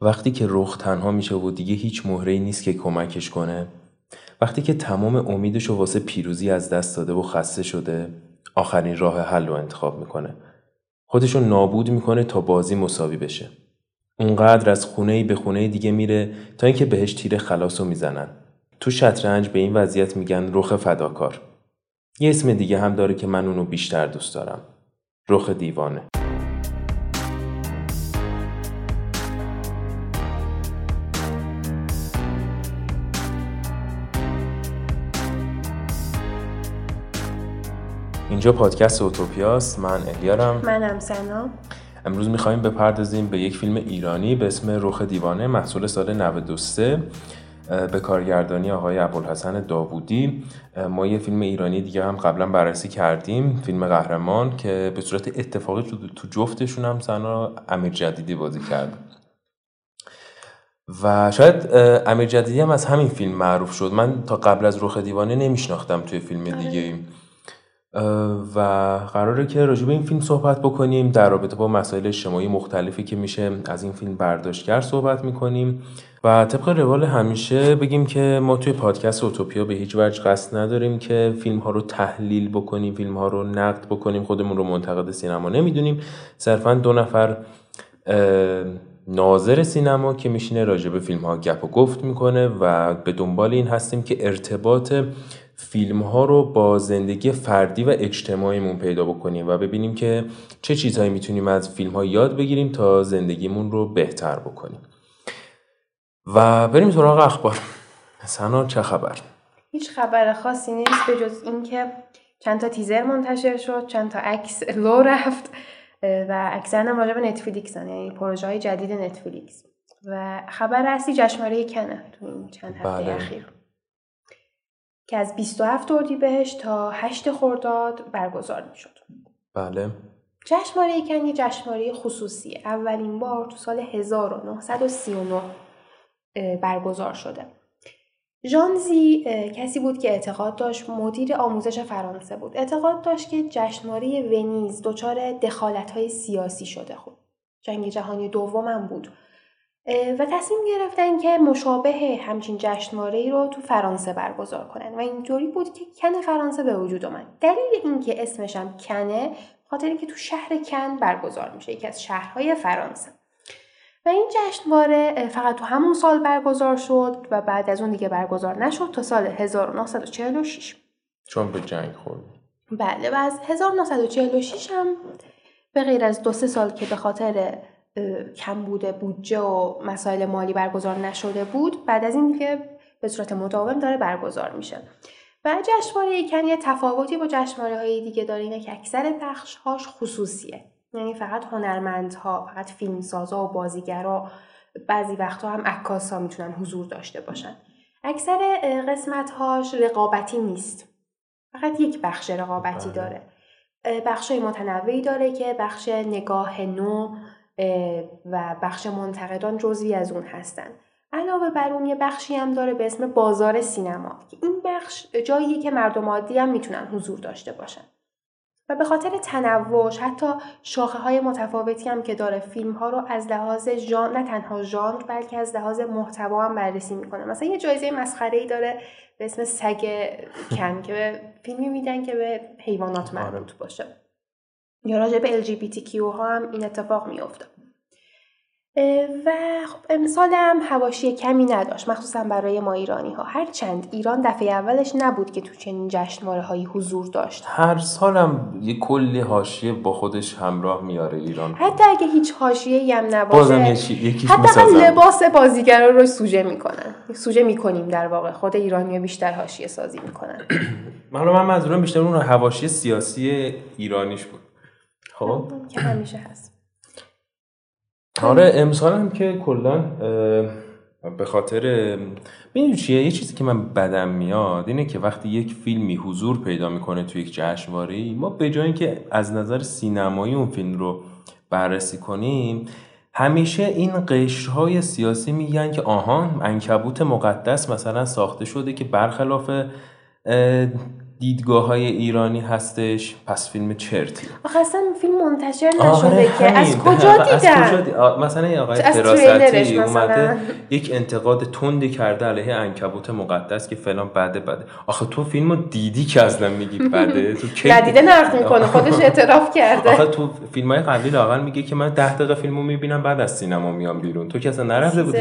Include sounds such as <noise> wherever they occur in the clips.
وقتی که رخ تنها میشه و دیگه هیچ مهره نیست که کمکش کنه وقتی که تمام امیدش رو واسه پیروزی از دست داده و خسته شده آخرین راه حل رو انتخاب می‌کنه. خودش رو نابود می‌کنه تا بازی مساوی بشه. اونقدر از خونه ای به خونه دیگه میره تا اینکه بهش تیر خلاص رو می‌زنن. تو شطرنج به این وضعیت میگن رخ فداکار. یه اسم دیگه هم داره که من اونو بیشتر دوست دارم. رخ دیوانه. اینجا پادکست اوتوپیاست. من الیارم. منم سنا. امروز می‌خوایم بپردازیم به یک فیلم ایرانی به اسم رخ دیوانه محصول سال 93 به کارگردانی آقای ابوالحسن داوودی. ما یه فیلم ایرانی دیگه هم قبلا بررسی کردیم فیلم قهرمان که به صورت اتفاقی تو جفتشون هم سنا امیر جدیدی بازی کرد. و شاید امیر جدیدی هم از همین فیلم معروف شد. من تا قبل از رخ دیوانه نمیشناختم توی فیلم دیگه ایم. و قراره که راجع به این فیلم صحبت بکنیم در رابطه با مسائل اجتماعی مختلفی که میشه از این فیلم برداشت کرد صحبت می‌کنیم. و طبق روال همیشه بگیم که ما توی پادکست اوتوپیا به هیچ وجه قصد نداریم که فیلم ها رو تحلیل بکنیم فیلم ها رو نقد بکنیم خودمون رو منتقد سینما نمی‌دونیم. صرفا دو نفر ناظر سینما که میشینه راجع به فیلم ها گپ و گفت می‌کنه و به دنبال این هستیم که ارتباط فیلم ها رو با زندگی فردی و اجتماعیمون پیدا بکنیم و ببینیم که چه چیزهایی می‌تونیم از فیلم ها یاد بگیریم تا زندگیمون رو بهتر بکنیم و بریم سراغ اخبار سنا چه خبر؟ هیچ خبر خاصی نیست به جز اینکه چند تا تیزر منتشر شد چند تا عکس لو رفت و اکثر هم راجع به نتفلیکس یعنی پروژه های جدید نتفلیکس و خبر اصلی جشنواره کنه تو این چند هفته بله. اخیر که از 27 اردیبهشت تا 8 خرداد برگزار می شد. بله. جشنواره کن یه جشنواره خصوصی اولین بار تو سال 1939 برگزار شده. ژانزی کسی بود که اعتقاد داشت مدیر آموزش فرانسه بود. اعتقاد داشت که جشنواره ونیز دچار دخالت های سیاسی شده خود. جنگ جهانی دومم بود و تصمیم گرفتن که مشابه همچین جشنواره ای رو تو فرانسه برگزار کنن. و اینطوری بود که کن فرانسه به وجود اومد. دلیل اینکه اسمش هم کنه خاطر اینکه تو شهر کن برگزار میشه یکی از شهرهای فرانسه. و این جشنواره فقط تو همون سال برگزار شد و بعد از اون دیگه برگزار نشد تا سال 1946 چون به جنگ خورد. بله و از 1946 هم به غیر از دو سه سال که به خاطر کم بوده بودجه و مسائل مالی برگزار نشده بود بعد از این که به صورت مداوم داره برگزار میشه. و جشنواره کن یه تفاوتی با جشنواره های دیگه داره اینه که اکثر بخش هاش خصوصیه. یعنی فقط هنرمندها فقط فیلمسازا و بازیگرا بعضی وقتها هم عکاسا می‌تونن حضور داشته باشن. اکثر قسمت هاش رقابتی نیست. فقط یک بخش رقابتی بله. داره. بخش متنوعی داره که بخش نگاه نو و بخش منتقدان جزوی از اون هستن. علاوه بر اون یه بخشی هم داره به اسم بازار سینما که این بخش جاییه که مردم عادی هم می‌تونن حضور داشته باشن. و به خاطر تنوعش حتی شاخه های متفاوتی هم که داره فیلم ها رو از لحاظ ژان نه تنها ژانر بلکه از لحاظ محتوا هم بررسی می‌کنه. مثلا یه جایزه مسخره ای داره به اسم سگ کن که فیلمی میدن که به حیوانات مربوط باشه. یا راجع به LGBTQ ها هم این اتفاق میافته و خب امسال هم هواشی کمی نداشت مخصوصا برای ما ایرانی ها هرچند ایران دفعه اولش نبود که تو چنین جشنواره هایی حضور داشت. هر سال هم یه کلی حاشیه با خودش همراه میاره ایران. حتی اگه هیچ حاشیه هم نباشه حتی لباس بازیگرا رو سوژه می‌کنن. سوژه می‌کنیم در واقع. خود ایرانی بیشتر حاشیه سازی می‌کنن. من رو <clears throat> من منظورم بیشتر اون حواشی سیاسی ایرانیش بود. خب. که همیشه هست. آره امسال هم که کلا به خاطر ببینید چیه؟ یه چیزی که من بدم میاد اینه که وقتی یک فیلمی حضور پیدا می‌کنه تو یک جشنواره ما به جای اینکه از نظر سینمایی اون فیلم رو بررسی کنیم همیشه این قشرهای سیاسی میگن که آهان انکبوت مقدس مثلا ساخته شده که برخلاف دیدگاه های ایرانی هستش. پس فیلم چرتی آخه اصلا فیلم منتشر نشده که از کجا دیدن؟ مثلا یه آقای فراستی اومده یک انتقاد تندی کرده علیه انکبوت مقدس که فلان بده بده. آخه تو فیلمو دیدی که اصلا میگی بده. تو کی <laughs> ندیده نقد می‌کنه خودش اعتراف کرده. آخه تو فیلم های قبلی لاقل میگه که من 10 دقیقه فیلمو می‌بینم بعد از سینما میام بیرون. تو که اصلا نرفته بودی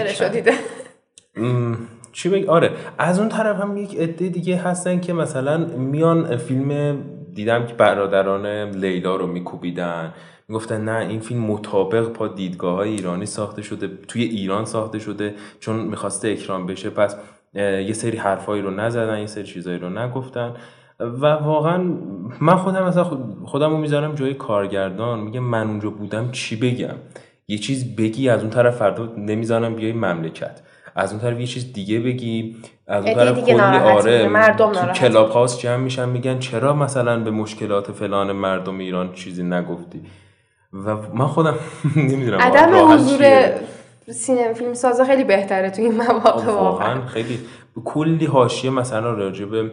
چی بگی؟ آره. از اون طرف هم یک عده دیگه هستن که مثلا میان فیلم دیدم که برادران لیلا رو میکوبیدن. می‌گفتن نه این فیلم مطابق با دیدگاه های ایرانی ساخته شده توی ایران ساخته شده چون می‌خواسته اکرام بشه. پس یه سری حرفایی رو نزدن یه سری چیزایی رو نگفتن. و واقعا من خودم مثلا خودم رو می‌ذارم جای کارگردان. میگه من اونجا بودم چی بگم؟ یه چیز بگی از اون طرف فردا نمی‌زنم بیای مملکت. از اون طرف یه چیز دیگه بگی از اون طرف کلی آره مردم تو کلاب هاوس جمع میشن میگن چرا مثلا به مشکلات فلان مردم ایران چیزی نگفتی؟ و من خودم <laughs> نمی‌دونم عدم حضور سینما فیلم سازه خیلی بهتره تو این مواقع واقعا. خیلی کلی حاشیه مثلا راجع به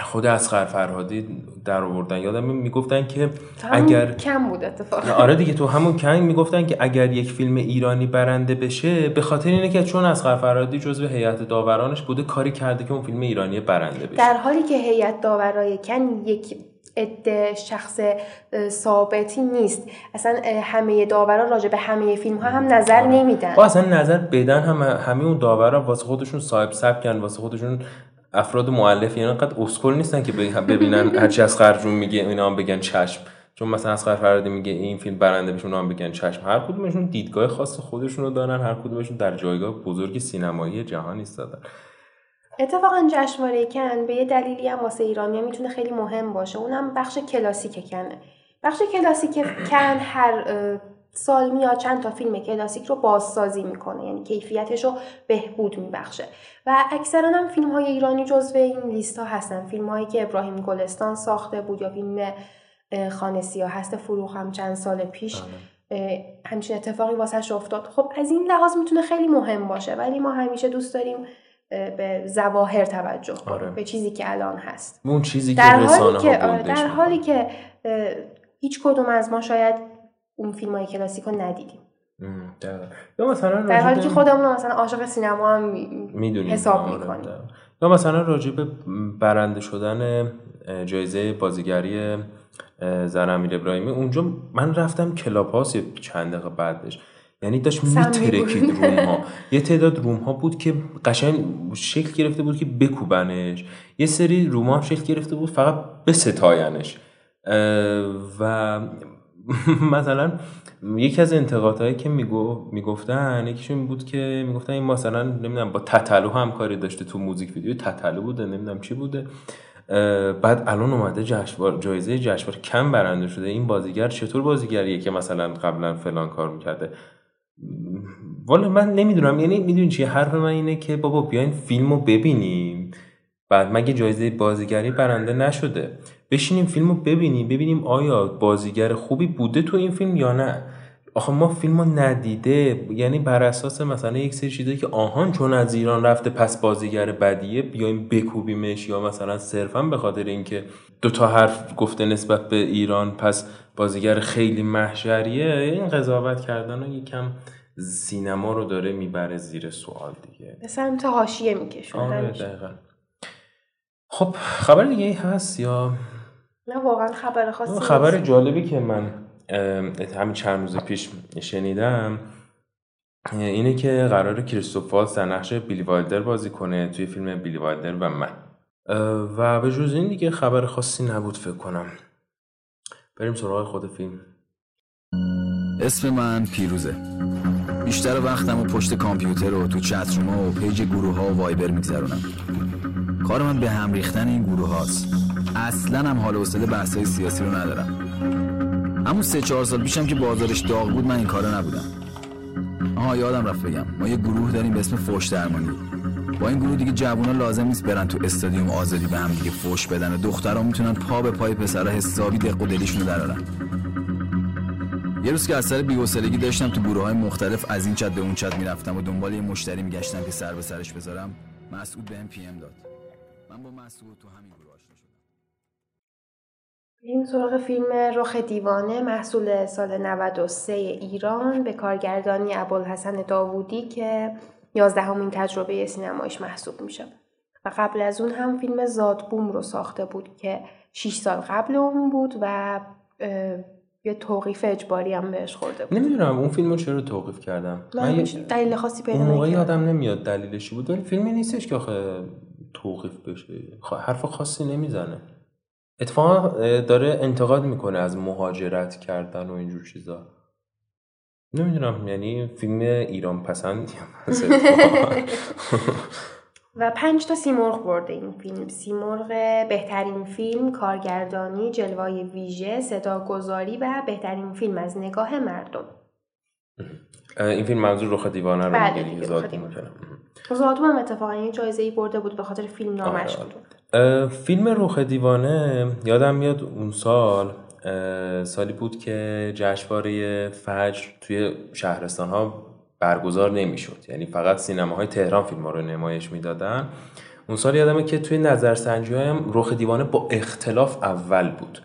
خود اسقر فرهادی در آوردن. یادم می‌گفتن که اگر کم بود اتفاقا. آره دیگه تو همون کم می‌گفتن که اگر یک فیلم ایرانی برنده بشه به خاطر اینه که چون اسقر فرهادی جزو هیئت داورانش بوده کاری کرده که اون فیلم ایرانی برنده بشه. در حالی که هیئت داورای کن یک عده شخص ثابتی نیست. اصلا همه داورا راجع به همه فیلم ها هم نظر آره. نمیدن. اصلا نظر بدن هم همه اون داورا واسه خودشون صاحب سبکن واسه خودشون افراد معلف یعنی انقدر اسکل نیستن که ببینن هرچی از خرجون میگه اینا هم بگن چشم. چون مثلا از فرادی میگه این فیلم برنده بهشون هم بگن چشم. هر کدومشون دیدگاه خاص خودشون رو دارن هر کدومشون در جایگاه بزرگ سینمایی جهان ایستادن. اتفاقا جشنواره کن به یه دلیلی هم واسه ایرانی می‌تونه خیلی مهم باشه. اونم بخش کلاسیک کنه بخش کلاسیک کن هر سال میاد چند تا فیلم کلاسیک رو بازسازی می‌کنه یعنی کیفیتش رو بهبود میبخشه. و اکثرا هم فیلم های ایرانی جزو این لیست ها هستن. فیلم هایی که ابراهیم گلستان ساخته بود یا فیلم خانه سیاه هست فروخ هم چند سال پیش بله. همچین اتفاقی واسه افتاد. خب از این لحاظ می‌تونه خیلی مهم باشه ولی ما همیشه دوست داریم به زواهر توجه کنیم آره. به چیزی که الان هست. اون چیزی که در حالی که در حالی که هیچ کدوم از ما شاید اون فیلم های کلاسیک رو ندیدیم یا مثلا در حالی که خودمون مثلا عاشق سینما هم می‌دونیم. حساب آره، می‌کنیم. یا مثلا راجع به برنده شدن جایزه بازیگری زن امیر ابراهیمی. اونجا من رفتم کلاب چند دقیقه بعدش. یعنی داشت میترکید روم ها یه تعداد روم ها بود که قشنگ شکل گرفته بود که بکوبنش. یم سری روم ها شکل گرفته بود فقط به ستاینش و <laughs> مثلا یکی از انتقادهایی که میگو می‌گفتن یکیشون بود که می‌گفتن این مثلا نمی‌دونم با تتلو همکاری داشته تو موزیک ویدیو. تتلو بوده نمی‌دونم چی بوده. بعد الان اومده جشنواره جایزه جشنواره کم برنده شده. این بازیگر چطور بازیگریه که مثلا قبلا فلان کار می‌کرده؟ والا من نمی‌دونم. یعنی می‌دونی چی؟ حرف من اینه که بابا بیاین فیلمو ببینیم. بعد مگه جایزه بازیگری برنده نشده؟ بشینیم فیلم رو ببینیم ببینیم آیا بازیگر خوبی بوده تو این فیلم یا نه. آخه ما فیلم رو ندیده یعنی بر اساس مثلا یک سری چیزایی که آهان چون از ایران رفته پس بازیگر بدیه بیایم بکوبیمش یا مثلا صرفا به خاطر اینکه دو تا حرف گفته نسبت به ایران پس بازیگر خیلی محشریه این قضاوت کردن و یکم سینما رو داره می‌بره زیر سوال دیگه. به سمت حاشیه میکشونه. آره دقیقا. خب خبر دیگه ای هست یا نه واقعا خبر خاصی خبر جالبی که من همین چند روز پیش شنیدم اینه که قرار کریستوف در نقش بیلی وایلدر بازی کنه توی فیلم بیلی وایلدر و من. و به جز این دیگه خبر خاصی نبود فکر کنم. بریم سراغ خود فیلم. اسم من پیروزه. بیشتر وقتم و پشت کامپیوتر و تو چتروما و پیج گروه ها و وایبر میگذرونم. کار من به هم ریختن این گروه هاست اصلا هم حال حوصله بحث های سیاسی رو ندارم. همون سه چهار سال پیشم که بازارش داغ بود من این کارا نبودم. آها یادم رفت بگم. ما یه گروه داریم به اسم فوش درمانی. با این گروه دیگه جوونا لازم نیست برن تو استادیوم آزادی به هم دیگه فوش بدن و دخترها می‌تونن پا به پای پسرها حسابی دق و دلیشونو درارن. یه روز که از سر بی‌حوصلگی داشتم تو گروه های مختلف از این چت به اون چت می‌رفتم و دنبال یه مشتری میگشتم که سر به سرش بذارم. مسعود بهم پی ام داد. من با مسعود تو همین گروه این سراغ فیلم رخ دیوانه محصول سال 93 ایران به کارگردانی ابوالحسن داوودی که یازدهمین تجربه سینمایش محسوب میشه. و قبل از اون هم فیلم زادبوم رو ساخته بود که 6 سال قبل اون بود و یه توقیف اجباری هم بهش خورده بود. نمی‌دونم اون فیلمو چرا توقیف کردم؟ من دلیل خاصی پیدا اون موقع یادم نمیاد دلیلش بود ولی فیلمی نیستش که آخه توقیف بشه. حرف خاصی نمی‌زنه. اتفاقا داره انتقاد می‌کنه از مهاجرت کردن و اینجور چیزا. نمی‌دونم یعنی فیلم ایران پسند <laughs> و پنج تا سیمرغ برده این فیلم. سیمرغ بهترین فیلم کارگردانی جلوای ویژه صداگذاری و بهترین فیلم از نگاه مردم. این فیلم منظور رخ دیوانه رو بله میگه زادوم هم اتفاقا یه جایزه ای برده بود به خاطر فیلم نامش بود. فیلم رخ دیوانه یادم میاد اون سال سالی بود که جشنواره فجر توی شهرستان ها برگزار نمی‌شد. یعنی فقط سینماهای تهران فیلم ها رو نمایش می‌دادن. اون سال یادمه که توی نظرسنجی هم رخ دیوانه با اختلاف اول بود.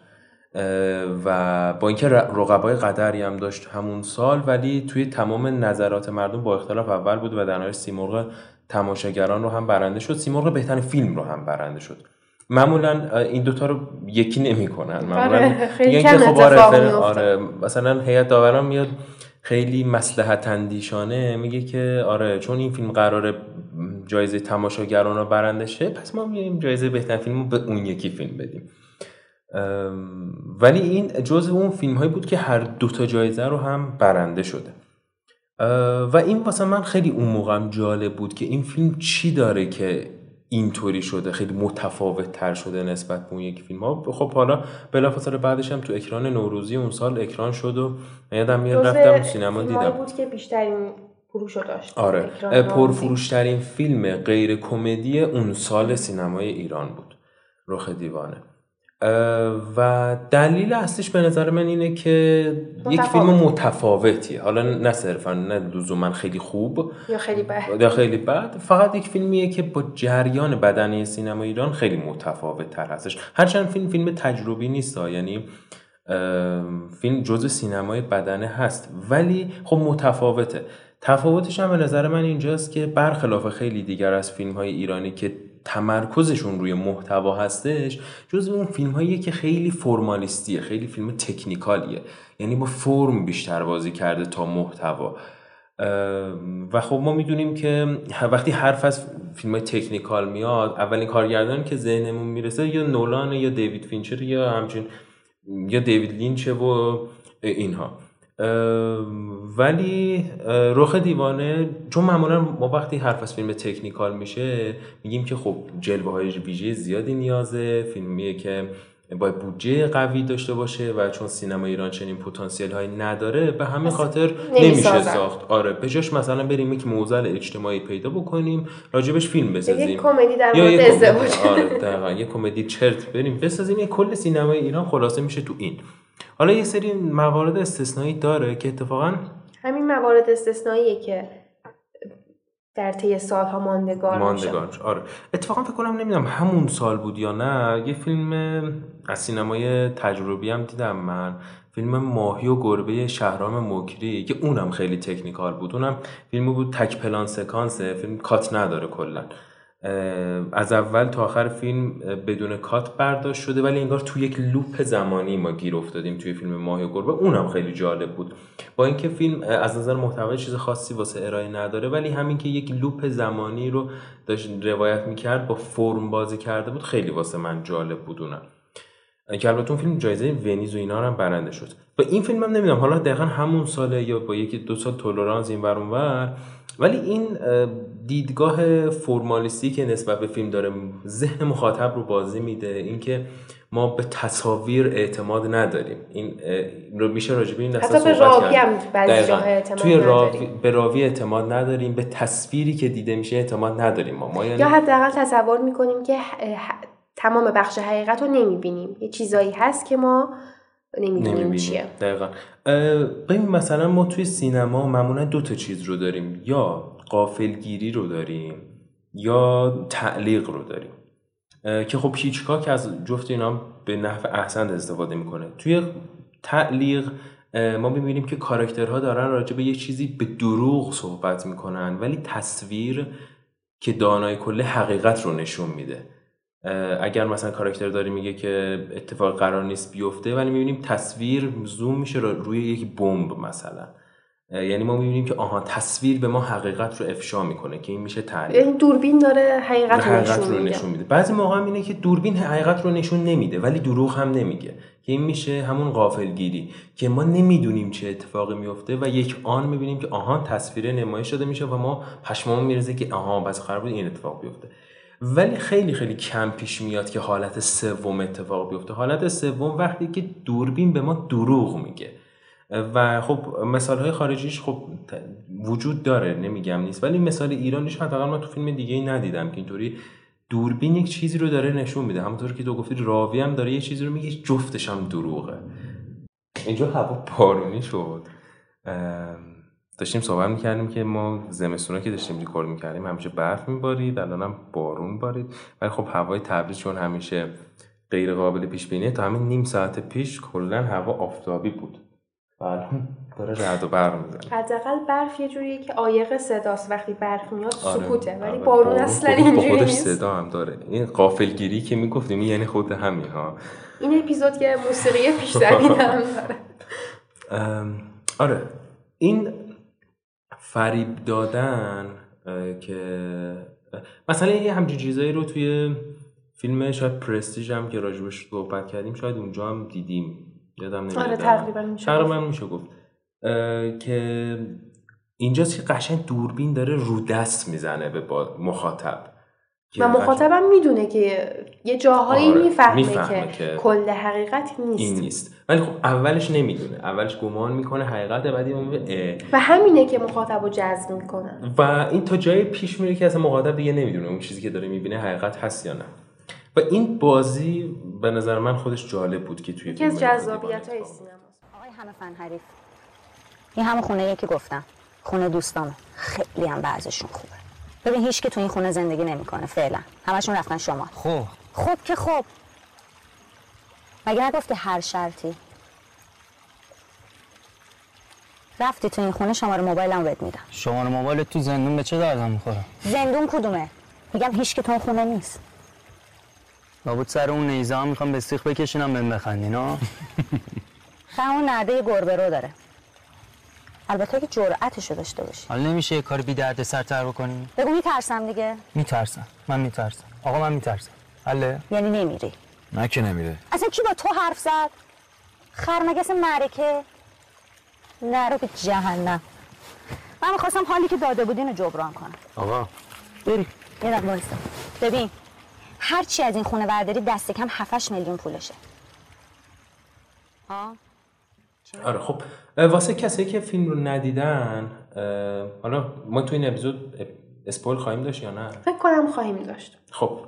و با اینکه رقبای قدری هم داشت همون سال ولی توی تمام نظرات مردم با اختلاف اول بود و در نهایت سیمرغ تماشاگران رو هم برنده شد. سیمرغ بهترین فیلم رو هم برنده شد. معمولا این دوتا رو یکی نمی‌کنن. معمولا آره، خیلی کم خب آره مثلا هیئت داوران میاد خیلی مسلحت اندیشانه میگه که آره چون این فیلم قراره جایزه تماشاگران رو برنده شه پس ما میایم جایزه بهترین فیلم رو به اون یکی فیلم بدیم. ولی این جزء اون فیلم هایی بود که هر دوتا جایزه رو هم برنده شده. و این واسه من خیلی اون موقعم جالب بود که این فیلم چی داره که اینطوری شده خیلی متفاوت تر شده نسبت به اون یک فیلم. ها خب حالا بلافاصله بعدش هم تو اکران نوروزی اون سال اکران شد و یادم میاد رفتم سینما دیدم. بود که بیشترین فروش داشت. آره. پرفروشترین فیلم غیر کمدی اون سال سینمای ایران بود. رخ دیوانه. و دلیل اصلیش به نظر من اینه که یک فیلم متفاوتیه حالا نه صرفا نه لزوما خیلی خوب. یا خیلی بد. یا خیلی بد. فقط یک فیلمیه که با جریان بدنی سینما ایران خیلی متفاوت تر هستش هرچند فیلم فیلم تجربی نیست یعنی فیلم جزء سینمای بدنه هست. ولی خب متفاوته. تفاوتش هم به نظر من اینجاست که برخلاف خیلی دیگر از فیلم های ایرانی که تمرکزشون روی محتوا هستش جز اون فیلم هایی که خیلی فرمالیستیه خیلی فیلم تکنیکالیه. یعنی با فرم بیشتر بازی کرده تا محتوا. و خب ما می‌دونیم که وقتی حرف از فیلم های technical میاد اولین کارگردان که ذهنمون می‌رسه یا نولان یا دیوید فینچر یا همچین یا دیوید لینچه و اینها. ولی رخ دیوانه چون معمولا ما وقتی حرف از فیلم technical میشه میگیم که خب جلوه های ویژه زیادی نیازه فیلمیه که باید بودجه قوی داشته باشه و چون سینما ایران چنین پتانسیل هایی نداره به همین خاطر نمیشه ساخت. آره بجاش مثلا بریم یک موزل اجتماعی پیدا بکنیم راجبش فیلم بسازیم. یک کمدی در مورد ازدواج. آره یک کمدی چرت بریم. بسازیم یک کل سینما ایران خلاصه میشه تو این. حالا یه سری موارد استثنایی داره که اتفاقا همین موارد استثنائیه که در طی سالها ماندگار ماندگار آره. اتفاقا فکر کنم نمی‌دونم همون سال بود یا نه یه فیلم از سینمای تجربی هم دیدم من. فیلم ماهی و گربه شهرام مکری که اونم خیلی تکنیکال بود. اونم فیلم بود تک پلان سکانسه فیلم کات نداره کلا. از اول تا آخر فیلم بدون کات برداشت شده ولی انگار تو یک لوپ زمانی ما گیر افتادیم توی فیلم ماهی و گربه. اونم خیلی جالب بود. با اینکه فیلم از نظر محتوای چیز خاصی واسه ارائه نداره ولی همین که یک لوپ زمانی رو داشت روایت می‌کرد با فرم بازی کرده بود خیلی واسه من جالب بود اونم. که البته اون فیلم جایزه ونیز و اینا هم برنده شد. و این فیلم هم نمی‌دونم حالا دقیقا همون ساله یا با یکی دو سال تولرانس این ور ولی این دیدگاه فرمالیستی که نسبت به فیلم داره ذهن مخاطب رو بازی میده اینکه ما به تصاویر اعتماد نداریم. این رو میشه راجبه این حتی به راوی هم بعضی اعتماد توی راوی به راوی اعتماد نداریم به تصویری که دیده میشه اعتماد نداریم ما, ما یعنی... یا حداقل تصور می‌کنیم که تمام بخش حقیقت رو نمی‌بینیم. یه چیزایی هست که ما نمی‌دونیم چیه. دقیقا. ببین مثلا ما توی سینما معمولا دو تا چیز رو داریم. یا قافلگیری رو داریم یا تعلیق رو داریم. که خب هیچکاک از جفت اینا به نحو احسن استفاده می‌کنه. توی تعلیق ما می‌بینیم که کاراکترها دارن راجع به یه چیزی به دروغ صحبت می‌کنن ولی تصویر که دانای کل حقیقت رو نشون میده. اگر مثلا کاراکتر داری میگه که اتفاق قرار نیست بیفته ولی می‌بینیم تصویر زوم میشه روی یک بمب مثلا. یعنی ما می‌بینیم که آها تصویر به ما حقیقت رو افشا می‌کنه که این میشه تعریف یعنی دوربین داره حقیقت, نشون رو نشون میده. بعضی موقع اینه که دوربین حقیقت رو نشون نمیده ولی دروغ هم نمیگه. که این میشه همون غافلگیری که ما نمی‌دونیم چه اتفاقی میفته و یک آن می‌بینیم که آها تصویر نمایش شده میشه و ما پشمامون میرزه که آها بس قرار بود این اتفاق بیفته. ولی خیلی خیلی کم پیش میاد که حالت سوم اتفاق بیفته. حالت سوم وقتی که دوربین به ما دروغ میگه. و خب مثال های خارجیش خب وجود داره نمیگم نیست. ولی مثال ایرانیش حداقل من تو فیلم دیگه ای ندیدم که اینطوری دوربین یک چیزی رو داره نشون میده. همونطور که تو گفتی راوی هم داره یه چیزی رو میگه جفتش هم دروغه. اینجا هوا بارونی شد. داشتیم صحبت می‌کردیم که ما زمستونا که داشتیم ریکورد می‌کردیم همیشه برف میبارید الانم بارون بارید. ولی خب هوای تبریز چون همیشه غیر قابل پیش بینیه تا همین نیم ساعت پیش کلا هوا آفتابی بود. بله داره رعد و برق می‌زنه. حداقل برف یه جوریه که عایق صداست. وقتی برف میاد آره. سکوته. ولی آره. بارون اصلا اینجوری خودش صدا هم داره. این قافلگیری که می‌گفتیم یعنی خود همین ها. این اپیزود که موسیقی پیش هم داره. آره. این فریب دادن که مثلا یه همچین چیزایی رو توی فیلم شاید پرستیژ هم که راجبش صحبت کردیم شاید اونجا هم دیدیم. یادم نمیاد. آره تقریبا میشه تقریبا میشه گفت. که اینجاست که قشنگ دوربین داره رو دست می‌زنه به مخاطب. و مخاطبم می‌دونه که یه جاهایی آره. می‌فهمه, که, که کل حقیقت نیست. این نیست. ولی خب اولش نمی‌دونه. اولش گمان می‌کنه حقیقت بعدی و همینه که مخاطب رو جذب می‌کنه و این تا جای پیش میره که اصلا مخاطب دیگه نمی‌دونه اون چیزی که داره می‌بینه حقیقت هست یا نه. و این بازی به نظر من خودش جالب بود که توی از جذابیت های سینما آقای همه فن حریف این همه خونه که گفتم. خونه دوستامه. خیلی هم بعضشون خوبه. ببین هیچ که تو این خونه زندگی نمی‌کنه فعلا. همشون رفتن شما خب. خب که خب. مگه نگفتی هر شرطی؟ رفتی تو این خونه شماره موبایلم بهت میدم. شماره موبایل تو زندون به چه دردم می‌خوره؟ زندون کدومه؟ میگم هیچ که تو خونه نیست. لابد سر اون نیزه ها می‌خوام به سیخ بکشینم بهم بخندین ها؟ <laughs> اون نرده گربه رو داره. البته که جرأتشو داشته باشی. حالا نمیشه یه کار بی درد سرتر بکنی؟ بگو میترسم دیگه. میترسم. من میترسم. آقا من میترسم. حله یعنی نمیری. نه که نمیره. اصلا کی با تو حرف زد؟ خرمگس معرکه؟ نرو به جهنم. من می‌خواستم حالی که داده بودین رو جبران کنم. آقا. بری. یه دقیقه ببین هر چی از این خونه برداری دست کم 7 میلیون پولشه. ها آره خب واسه کسایی که فیلم رو ندیدن حالا ما تو این اپیزود اسپویل خواهیم داشت یا نه؟ فکر کنم خواهیم داشت. خب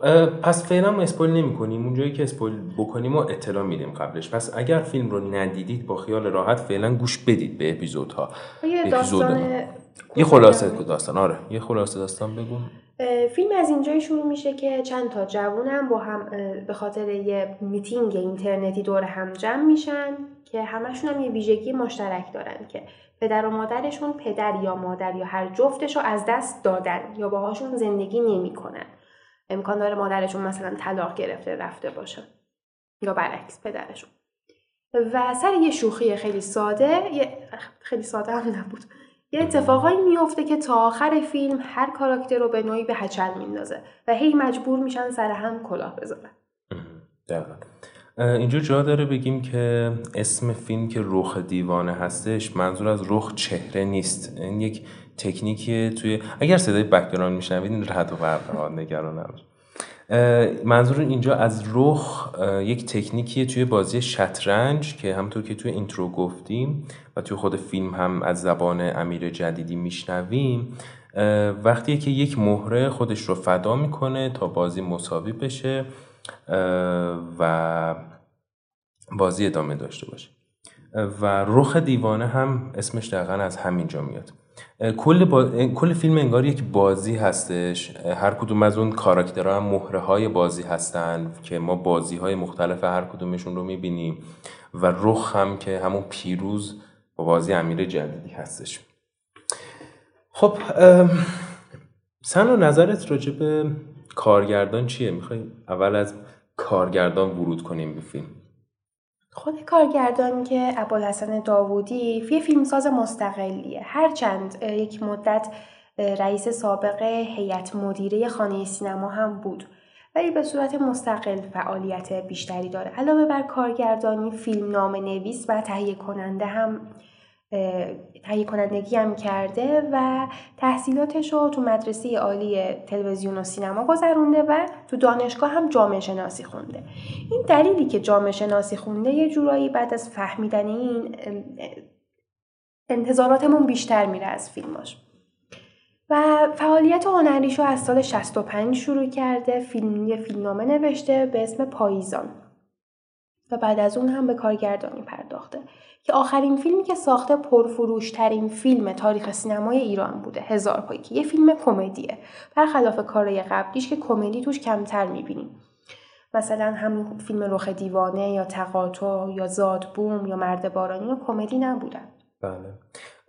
پس فعلا ما spoil نمی کنیم اونجایی که spoil بکنیم و اطلاع میدیم قبلش. پس اگر فیلم رو ندیدید با خیال راحت فعلا گوش بدید به اپیزودها. یه داستان یه خلاصه داستان. آره یه خلاصه داستان بگو فیلم از اینجایی شروع میشه که چند تا جوونم با هم به خاطر یه میتینگ اینترنتی دور هم جمع میشن که همشون هم یه ویژگی مشترک دارن که پدر و مادرشون پدر یا مادر یا هر جفتش رو از دست دادن یا باهاشون زندگی نمی‌کنن. امکان داره مادرشون مثلا طلاق گرفته رفته باشه. یا برعکس پدرشون. و سر یه شوخی خیلی ساده یه خیلی ساده هم نبود. یه اتفاقایی میفته که تا آخر فیلم هر کاراکتر رو به نوعی به هچل میندازه و هی مجبور میشن سر هم کلاه بذارن. اینجا جا داره بگیم که اسم فیلم که رخ دیوانه هستش منظور از رخ چهره نیست. این یک تکنیکی توی اگر صدای background میشنوید این رعد و برق نگران نباش منظور اینجا از رخ یک تکنیکی توی بازی شطرنج که همونطور که توی intro گفتیم و توی خود فیلم هم از زبان امیر جدیدی میشنویم وقتی که یک مهره خودش رو فدا می‌کنه تا بازی مساوی بشه و بازی ادامه داشته باشه. و رخ دیوانه هم اسمش دقیقا از همینجا میاد. کل, با... کل فیلم انگار یک بازی هستش. هر کدوم از اون کاراکترها هم مهره های بازی هستن که ما بازی های مختلف هر کدومشون رو می‌بینیم و رخ هم که همون پیروز با بازی امیر جدیدی هستش. خب سن و نظرت راجع به کارگردان چیه؟ می‌خوای اول از کارگردان ورود کنیم به فیلم. خود کارگردان که ابوالحسن داوودی فی فیلمساز مستقلیه. هرچند یک مدت رئیس سابق هیئت مدیره خانه سینما هم بود. ولی به صورت مستقل فعالیت بیشتری داره. علاوه بر کارگردانی فیلم نام نویس و تهیه کننده هم تهیه کنندگی هم کرده و تحصیلاتش رو تو مدرسه عالی تلویزیون و سینما گذرونده و تو دانشگاه هم جامعه شناسی خونده. این دلیلی که جامعه شناسی خونده یه جورایی بعد از فهمیدن این انتظاراتمون بیشتر میره از فیلماش. و فعالیت هنریش رو از سال 65 شروع کرده فیلم یه فیلمنامه نوشته به اسم پاییزان. و بعد از اون هم به کارگردانی پرداخته. که آخرین فیلمی که ساخته پرفروشترین فیلم تاریخ سینمای ایران بوده. هزار پایی که یه فیلم کمدیه. برخلاف کارهای قبلیش که کمدی توش کمتر می‌بینیم. مثلا همون فیلم رخ دیوانه یا تقاطع یا زاد بوم یا مرد بارانی کمدی نبودن. بله.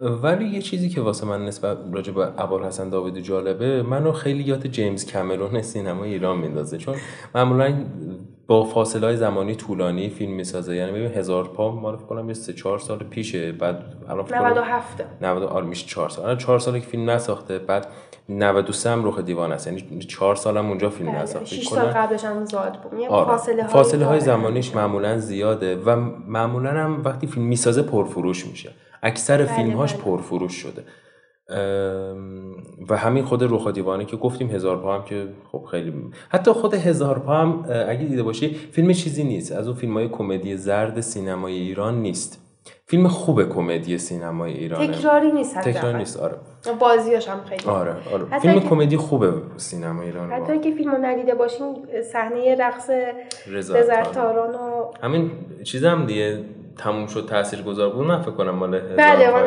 ولی یه چیزی که واسه من نسبت راجع به حسن داوودی جالبه منو خیلی یاد جیمز کمرون <laughs> سینما ایران میندازه. چون معمولا با فاصله های زمانی طولانی فیلم می‌سازه. یعنی ببین هزار پا ما کنم یه سه چهار سال پیشه. بعد الان 97 90 آره میشه 4 سال. الان 4 ساله که فیلم نساخته. بعد 93 هم رخ دیوان است. یعنی 4 سالم اونجا فیلم بله. نساخته. 6 سال قبلش هم زاد بود. آره. فاصله های فاصله های زمانیش معمولا زیاده و معمولا هم وقتی فیلم می‌سازه پرفروش میشه. اکثر بله فیلمهاش بله. پرفروش شده. و همین خود رخ دیوانه که گفتیم هزار پا هم که خب خیلی حتی خود هزار پا هم اگه دیده باشی فیلم چیزی نیست. از اون فیلم های کمدی زرد سینمای ایران نیست. فیلم خوب کمدی سینمای ایران تکراری نیست تکراری نیست آره. بازیاش هم خیلی. آره آره. فیلم کمدی خوبه سینما ایران حتی که فیلمو ندیده باشین صحنه رقص رضا تاران و همین چیز هم دیگه. تموم شد تاثیرگذار بود؟ نه فکر کنم مال بله مال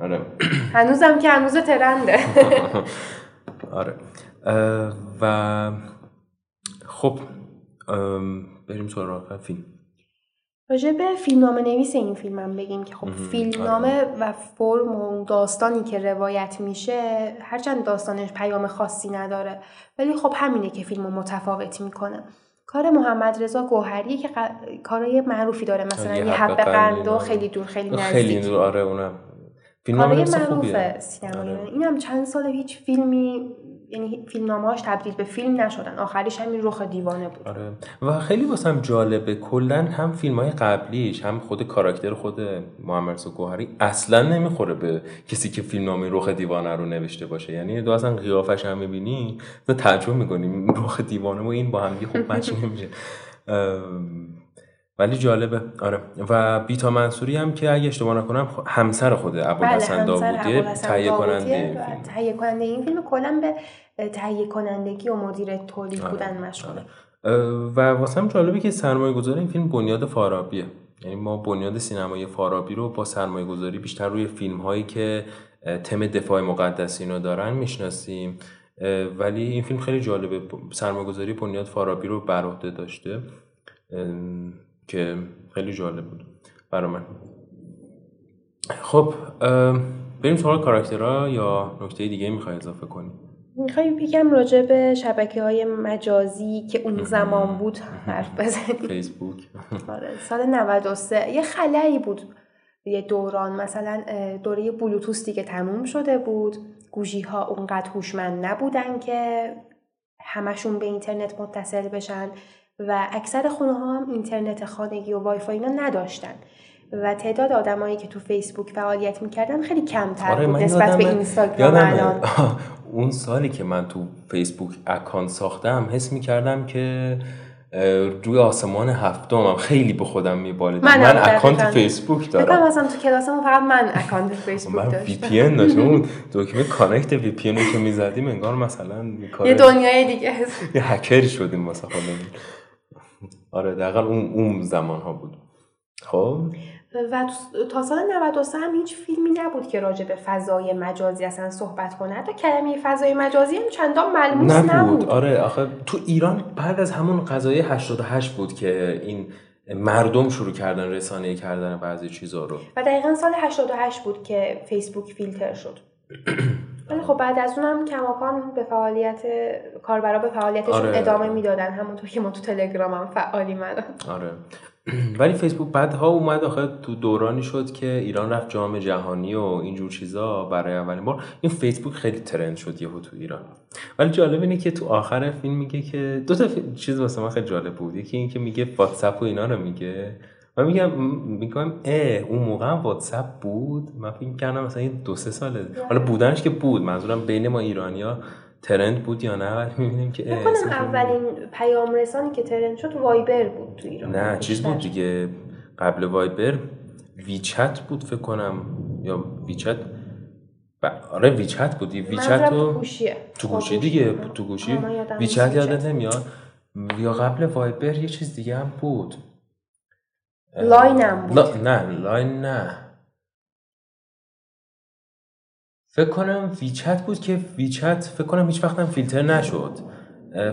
آره. <laughs> <laughs> هنوزم که هنوز ترنده. <laughs> آره. و خب بریم سراغ فیلم. راجع به فیلمنامه نویس این فیلم هم بگیم که خب آره. و فرم و داستانی که روایت میشه هرچند داستانش پیام خاصی نداره ولی خب همینه که فیلم متفاوت می‌کنه. کار محمد رضا گوهری که ق... کارهای معروفی داره. مثلا یه حب قندو خیلی دور خیلی نزدیک. خیلی دور. آره اونم. فیلم معروف سینما آره. این هم چند سال هیچ فیلمی یعنی فیلمنامه‌هاش تبدیل به فیلم نشدن. آخریش همین رخ دیوانه بود. آره. و خیلی واسم جالبه کلا هم فیلم های قبلیش هم خود کاراکتر خود محمد گوهری اصلا نمی‌خوره به کسی که فیلمنامه رخ دیوانه رو نوشته باشه. یعنی دو اصلا قیافش هم می‌بینی تو تعجب می‌کنی. رخ دیوانه و این با هم خوب مچ <laughs> نمیشه. ولی جالبه. آره. و بیتا منصوری هم که اگه اشتباه نکنم همسر خود ابوالحسن بله داوودی تهیه کننده این فیلم. تهیه کننده این فیلم کلا به تهیه کنندگی و مدیر تولید آره. بودن مشغوله و واسه جالبه که سرمایه گذاری این فیلم بنیاد فارابیه. یعنی ما بنیاد سینمای فارابی رو با سرمایه گذاری بیشتر روی فیلم هایی که تم دفاع مقدسین رو دارن می‌شناسیم. ولی این فیلم خیلی جالبه. سرمایه گذاری بنیاد فارابی رو بر عهده داشته. که خیلی جالب بود برای من. خب بریم سراغ کاراکترها یا نکته دیگه می‌خوای اضافه کنی؟ می‌خوای بگم راجع به شبکه های مجازی که اون زمان بود حرف بزنیم. فیسبوک <laughs> آره سال 93 یه خلایی بود. یه دوران مثلا دوره بلوتوس دیگه تموم شده بود. گوشی ها اونقدر هوشمند نبودن که همشون به اینترنت متصل بشن. و اکثر خونه ها هم اینترنت خانگی و وای فای اینا نداشتن. و تعداد آدمایی که تو فیسبوک فعالیت می‌کردن خیلی کمتر آره بود نسبت به اینستاگرام الان. <laughs> اون سالی که من تو فیسبوک اکانت ساختم حس می‌کردم که روی آسمان هفتم هم خیلی به خودم میبالید. من, من account فیسبوک دارم. مثلا تو کلاسم فقط من account فیسبوک من VPN داشتم. اون <laughs> دکمه connect VPN که می‌زدیم انگار مثلا یه دنیای دیگه یه هکری شدیم مثلا آره دقیقا اون اون زمان ها بود. خب؟ و تا سال 93 هم هیچ فیلمی نبود که راجع به فضای مجازی اصلا صحبت کنه. حتی کلمه فضای مجازی هم چندان ملموس نبود, نبود. آره آخه تو ایران بعد از همون قضایه 88 بود که این مردم شروع کردن رسانه کردن بعضی چیزا رو. و دقیقا سال 88 بود که فیسبوک فیلتر شد. <clears throat> ولی خب بعد از اونم کماکان به فعالیت کاربرا به فعالیتشون آره. ادامه می‌دادن همونطور که ما تو تلگرام هم فعالیم آره. <clears throat> ولی فیسبوک بعدها اومد آخه تو دورانی شد که ایران رفت جام جهانی و اینجور چیزا برای اولین بار. این فیسبوک خیلی ترند شد یهو تو ایران. ولی جالب اینه که تو آخر فیلم میگه که دو تا چیز واسه من خیلی جالب بود. یکی این که میگه واتساپ و اینا رو میگه. من میگم میگم اه اون موقع هم واتساپ بود؟ من فکر کردم مثلا این دو سه ساله. حالا بودنش که بود. منظورم بین ما ایرانیا ترند بود یا نه؟ ولی می‌بینیم که بکنم اولین پیام رسانی که ترند شد وایبر بود تو ایران. نه چیز بود دیگه. قبل وایبر ویچت بود فکر کنم. یا ویچت ب... آره ویچت بودی ویچت تو گوشیه. تو گوشی دیگه تو گوشی. ویچت یادت نمیاد؟ یا قبل وایبر یه چیز دیگه هم بود. لاین هم بود. نه لاین نه. فکر کنم ویچت بود که ویچت فکر کنم هیچ وقتم فیلتر نشد.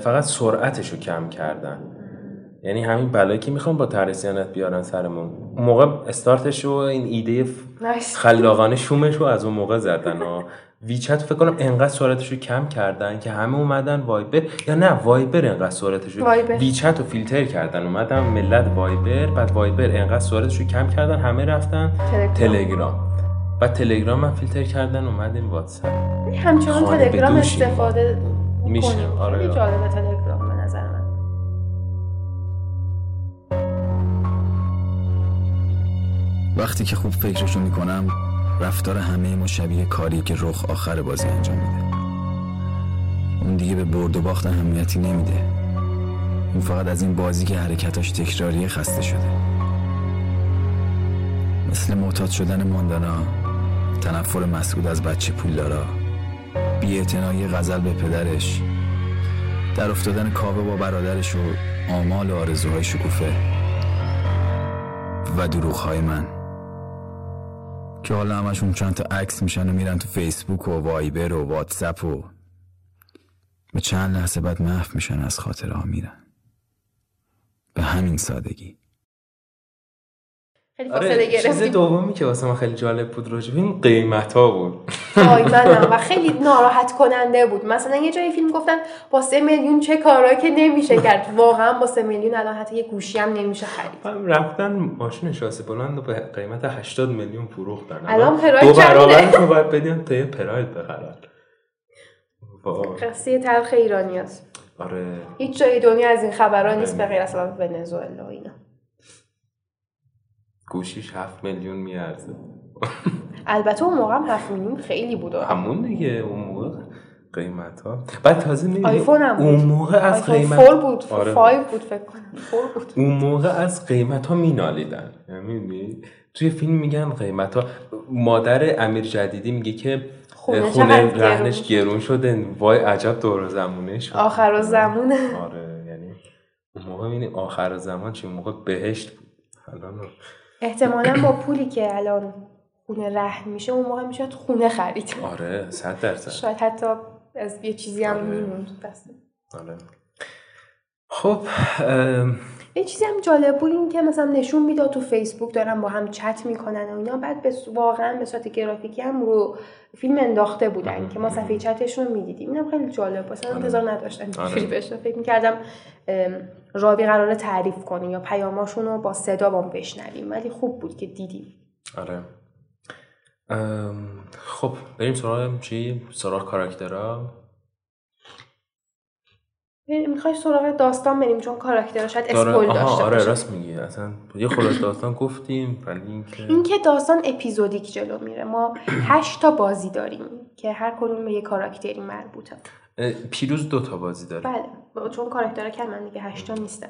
فقط سرعتش رو کم کردن. یعنی همین بلایی که می‌خوان با طرح صیانت بیارن سرمون. اون موقع استارتش رو این ایده خلاقانه شومش رو از اون موقع زدن و <laughs> ویچت فکر کنم انقدر سرعتش رو کم کردن که همه اومدن وایبر یا نه وایبر انقدر سرعتش رو ویچت رو فیلتر کردن. اومدن ملت وایبر بعد وایبر انقدر سرعتش رو کم کردن همه رفتن تلگرام. و تلگرام هم فیلتر کردن اومدیم واتساپ. همچنان تلگرام استفاده میشه. آره خیلی جالبه تلگرام به نظر من. وقتی که خوب فکرشو می‌کنم رفتار همه ما شبیه کاری که رخ آخر بازی انجام میده. اون دیگه به برد و باخت اهمیتی نمیده. اون فقط از این بازی که حرکتاش تکراریه خسته شده. مثل معتاد شدن ماندانا تنفر مسعود از بچه پولدارا بیاعتنایی غزل به پدرش در افتادن کاوه با برادرش و آمال و آرزوهای شکوفه و دروغهای من. که حالا همشون چند تا عکس میشن و میرن تو فیسبوک و وایبر و واتساپ و به چند لحظه بعد محو میشن از خاطره ها میرن. به همین سادگی. خیلی آره، فاصله چیز دومی که واسه من خیلی جالب بود راجب این قیمت ها بود منم <laughs> و خیلی ناراحت کننده بود. مثلا یه جایی فیلم گفتن با سه میلیون چه کارا که نمیشه کرد. <laughs> واقعا با سه میلیون الان حتی یه گوشی هم نمیشه خرید. رفتن ماشین شاسه بلند به قیمت 80 میلیون فروختن الان پراید دو برابر تو باید بدین تا یه پراید بخرن. قصه تلخ ایرانی هست. آره. هیچ جای دنیا از این خبرها نیست به غیر از ونزوئلا اینا. گوشیش هفت میلیون میارزه. البته اون موقع هم هفت میلیون خیلی بود همون دیگه اون موقع قیمت ها بعد تازه می‌بینی آیفون هم اون موقع از قیمت four بود آره. five بود فکر کنم. four بود. اون موقع از قیمت ها مینالیدن. یعنی توی فیلم میگن قیمت ها مادر امیر جدیدی میگه که خونه, خونه رهنش گرون شده. وای عجب دور زمونه شد آخر زمونه آره یعنی اون موقع آخر زمان چی؟ موقع بهشت بود. احتمالا با پولی که الان خونه رهن میشه اون موقع می‌شد خونه خرید. آره صد درصد. شاید حتی از یه چیزی هم آره. میموند دست. آره. خب یه چیزی هم جالب بود این که مثلا نشون می‌داد تو فیسبوک دارن با هم چت می‌کنن و اینا بعد به واقعا به صورت گرافیکی هم رو فیلم انداخته بودن که ما صفحه چتشون رو می‌دیدیم. اینم خیلی جالب بود. آره. انتظار نداشتم آره. بشه فکر می‌کردم راوی قراره تعریف کنه یا پیاماشون رو با صدا بام بشنویم. ولی خوب بود که دیدیم. آره. خب بریم سراغ چی؟ سراغ کاراکترها می‌خوای سراغ داستان بریم چون کاراکترها شاید اسپویل داشته آره راست میگی. اصلا یه خلاص داستان گفتیم ولی اینکه اینکه داستان اپیزودیک جلو میره. ما هشت تا بازی داریم که هر کدوم به یه کاراکتری مربوطه. پیروز دو تا بازی داره. بله چون کاراکترها کردن دیگه هشت تا نیستن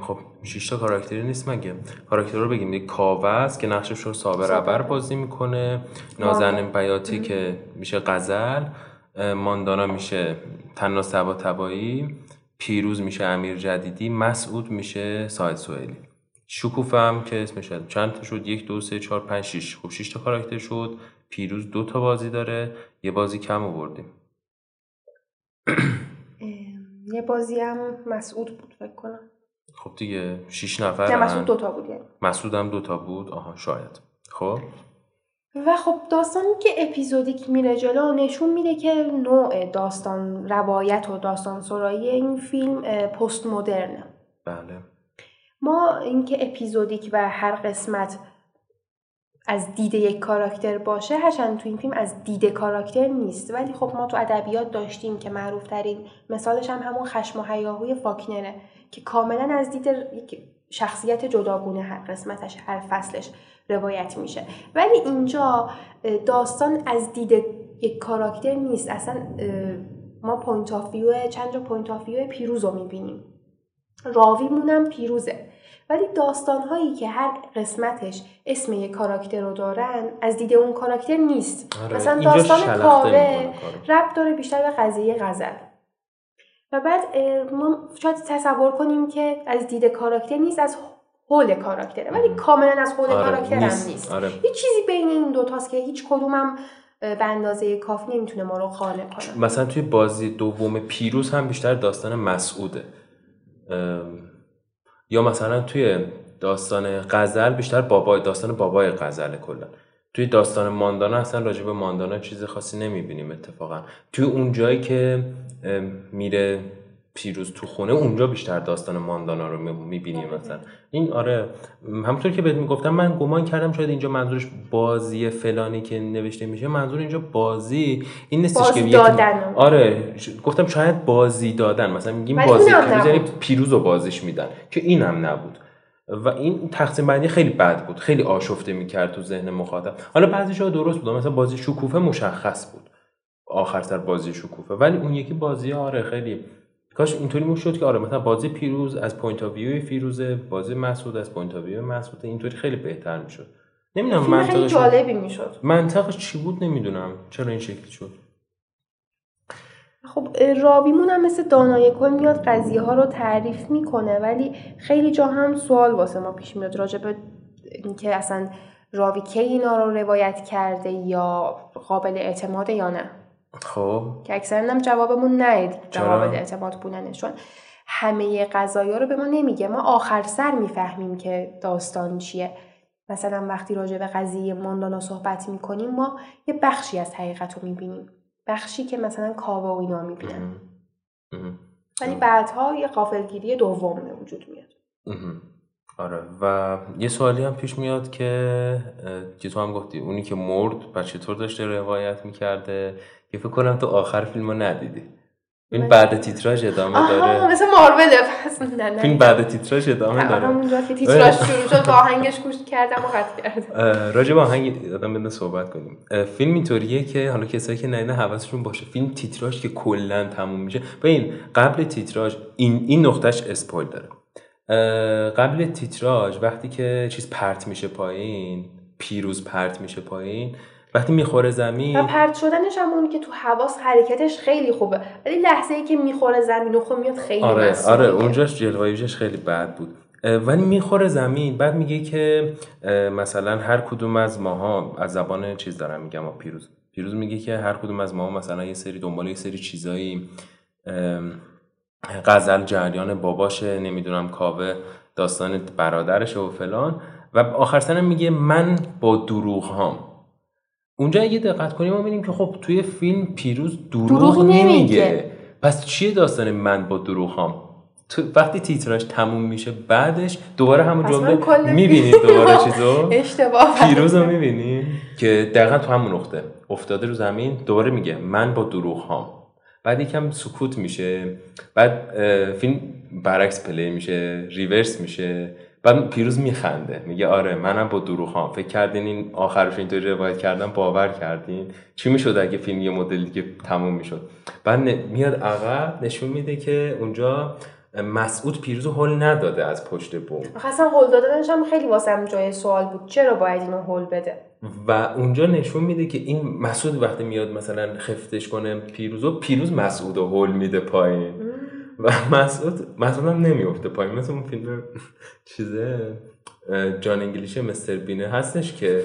خب 6 تا کاراکتری نیست مگه؟ کاراکتر رو بگیم یک کاوه است که نقشش رو صابر ابر بازی می‌کنه. نازنین بیاتی که میشه غزل ماندانا میشه تنها سبا تبایی پیروز میشه امیر جدیدی مسعود میشه ساید سوئیلی. شکوفه هم که اسمش هست. چند تا شد؟ یک دو سه چهار پنج شیش. خب شیش تا کاراکتر شد. پیروز دو تا بازی داره. یه بازی کم آوردیم. یه بازی هم مسعود بود فکر کنم. خب دیگه شیش نه نفر مسعود دوتا بود یعنی. مسعود هم دوتا بود؟ آها شاید. خب. و خب داستانی که اپیزودیک میره جلو نشون میده که نوع داستان روایت و داستان سرایی این فیلم پست مدرنه بله. ما اینکه اپیزودیک و هر قسمت از دید یک کاراکتر باشه هرچند تو این فیلم از دید کاراکتر نیست. ولی خب ما تو ادبیات داشتیم که معروف ترین مثالش هم همون خشم و هیاهوی فاکنره که کاملا از دید یک شخصیت جداگونه هر قسمتش هر فصلش روایت میشه. ولی اینجا داستان از دید یک کاراکتر نیست. اصلا ما point of چند تا point of view پیروز رو می‌بینیم راویمونم پیروزه. ولی داستان هایی که هر قسمتش اسم یک کاراکتر رو دارن از دید اون کاراکتر نیست. آره، مثلا داستان کاوه. ربط داره بیشتر به قضیه غزل. و بعد ما شاید تصور کنیم که از دید کاراکتر نیست از حول کاراکتره. ولی کاملا از حول آره، کاراکتر هم نیست. نیست. آره. یه چیزی بین این دوتاست که هیچ کدومم به اندازه کافی نمی‌تونه ما رو قانع کنه. مثلا توی بازی دوم پیروز هم بیشتر داستان مسعوده. ام، یا مثلا توی داستان غزل بیشتر بابای داستان بابای غزل کلا. توی داستان ماندانا اصلا راجع به ماندانا چیز خاصی نمی‌بینیم اتفاقا. توی اون جایی که میره پیروز تو خونه اونجا بیشتر داستان ماندانا رو می‌بینیم مثلا. این آره همونطور که بهت می‌گفتم من گمان کردم شاید اینجا منظورش بازی فلانی که نوشته میشه منظور اینجا بازی این نیستش که یک- دادن. آره گفتم شاید بازی دادن. مثلا میگیم بازی. پیروز یعنی نبود. پیروز رو بازیش میدن که اینم نبود. و این تقسیم بندی خیلی بد بود. خیلی آشفته می‌کرد تو ذهن مخاطب. حالا بعضیش درست بود. مثلا بازی شکوفه مشخص بود. آخر سر بازی شکوفه. ولی اون یکی بازی آره خیلی کاش اینطوری می‌شد که آره مثلا بازی پیروز از point of view پیروزه بازی مسعود از point of view مسعود اینطوری خیلی بهتر می‌شد. نمی‌دونم منطقش جالبی می‌شد. منطقش چی بود نمی‌دونم. چرا این شکلی شد؟ خب راویمون هم مثل دانای کل میاد قضیه ها رو تعریف می‌کنه ولی خیلی جا هم سوال واسه ما پیش میاد راجع به اینکه اصلا راوی کی اینا رو روایت کرده یا قابل اعتماده یا نه. خب. که اکثرا هم جوابمون نه چرا؟ قابل اعتماد بودنشون همه قضایا رو به ما نمیگه. ما آخر سر می‌فهمیم که داستان چیه. مثلا وقتی راجع به قضیه ماندانا صحبت می‌کنیم ما یه بخشی از حقیقت رو می‌بینیم. بخشی که مثلا کاوه و اینا می‌بینن. ولی بعدها یه قافلگیری دوم به وجود میاد. آره. و یه سوالی هم پیش میاد که که تو هم گفتی. اونی که مرد و چطور داشته روایت می‌کرده؟ که فکر کنم تو آخر فیلم رو ندیدی. این من- بعد تیتراژ ادامه آها داره. مثل ماروله پس نه نه. فیلم بعد تیتراژ ادامه داره. همونجا که تیتراژ شروع شد با آهنگش گوش کردم و قطع <laughs> کردم. راجع به آهنگ آدم بده صحبت کنیم. فیلم اینطوریه که حالا کسایی که ندیدن حواسشون باشه. فیلم تیتراژ که کلا تموم میشه. ببین قبل تیتراژ این این نقطهش اسپویل داره. قبل تیتراژ وقتی که چیز پرت میشه پایین پیروز پرت میشه پایین وقتی می‌خوره زمین. و پرت شدنش هم اون که تو حواس حرکتش خیلی خوبه. ولی لحظه ای که می‌خوره زمین و خب میاد خیلی آره. آره اونجاش جلواییش خیلی بد بود. ولی می‌خوره زمین. بعد میگه که مثلا هر کدوم از ماها از زبان چیز دارم میگم آ، پیروز. پیروز میگه که هر کدوم از ماها مثلا یه سری دنبال یه سری چیزایی غزل جریان باباشه نمی‌دونم کاوه داستان برادرشه و فلان. و آخر سرم میگه من با دروغ هام اونجا اگه دقت کنیم ما می‌بینیم که خب توی فیلم پیروز دروغ, دروغ نمیگه. نمیگه. پس چیه داستان من با دروغ هام تو وقتی تیتراژ تموم میشه بعدش دوباره همون جمله می‌بینید دوباره چیزو؟ <laughs> اشتباه <laughs> پیروز رو می‌بینی؟ که دقیقا تو همون نقطه. افتاده رو زمین دوباره میگه من با دروغ هام بعد یکم سکوت میشه. بعد فیلم برعکس پلی میشه ریورس میشه. بعد پیروز میخنده. میگه آره منم با دروغ فکر کردین این آخرش اینطوری روایت کردن؟ باور کردین؟ چی می‌شد اگه فیلم یه مدل دیگه تموم می‌شد؟ بعد میاد عقب نشون میده که اونجا مسعود پیروز رو هل نداده از پشت بوم. اصلا هول دادنش هم خیلی واسم جای سوال بود. چرا باید اینو هول بده؟ و اونجا نشون میده که این مسعود وقتی میاد مثلا خفتش کنه پیروز و پیروز مسعود هول میده پایین. و مسعود مسعود هم نمیفته پایین. مثل اون فیلم چیزه جان انگلیش مستر بینه هستش که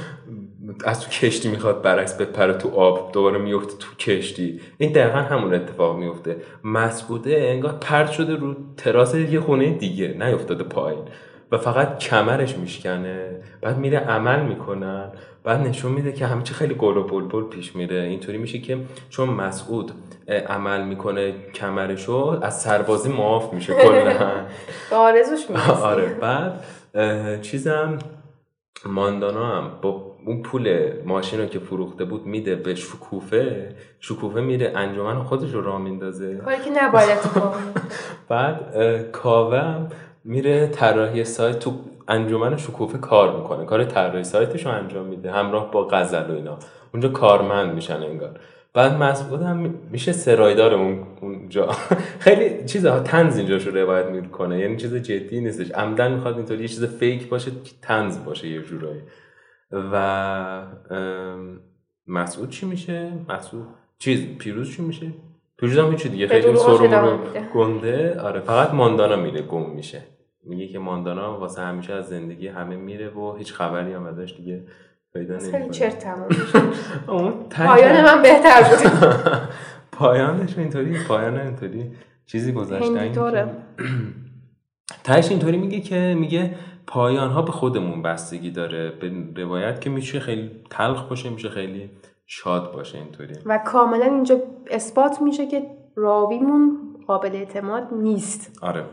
<laughs> از تو کشتی می‌خواد برعکس بپره تو آب دوباره میفته تو کشتی. این دقیقا همون اتفاق میفته مسعوده انگار پرد شده رو تراس یه خونه دیگه نیفتاده پایین. و فقط کمرش میشکنه. بعد میره عمل می‌کنن. بعد نشون میده که همه چی خیلی گل و بلبل پیش میره. اینطوری میشه که چون مسعود عمل می‌کنه کمرشو از سربازی معاف میشه کلا. <laughs> آرزوش <laughs> آره بعد چیزم ماندانا هم با اون پول ماشین رو که فروخته بود میده به شکوفه. شکوفه میره انجمن خودش رو راه میندازه. کاری که نباید <laughs> بعد کاوه میره طراحی سایت تو انجمن شکوفه کار می‌کنه. کار طراحی سایتش رو انجام میده. همراه با غزل و اینا. اونجا کارمند میشن انگار. بعد مسعود هم میشه سرایدار اون اونجا. <laughs> خیلی چیزها تنز اینجا رو روایت می‌کنه. یعنی چیز جدی نیستش. عمدن می‌خواد اینطوری یه چیز فیک باشه که تنز باشه یه جورایی. و مسعود چی میشه؟ مسعود چیز پیروز چی میشه؟ پیروز هم چی دیگه. خیلی سرمون گنده. آره فقط ماندانا میره گم میشه. میگه که ماندانا واسه همیشه از زندگی همه میره و هیچ خبری هم ازش دیگه پیدا خیلی چرت تمام <laughs> پایان من بهتر بود. <laughs> پایانش اینطوری پایان اینطوری. چیزی گذاشتن <clears throat> تهش اینطوری میگه که میگه پایان ها به خودمون بستگی داره. به روایت که میشه خیلی تلخ باشه میشه خیلی شاد باشه اینطوری. و کاملا اینجا اثبات میشه که راویمون قابل اعتماد نیست. آره.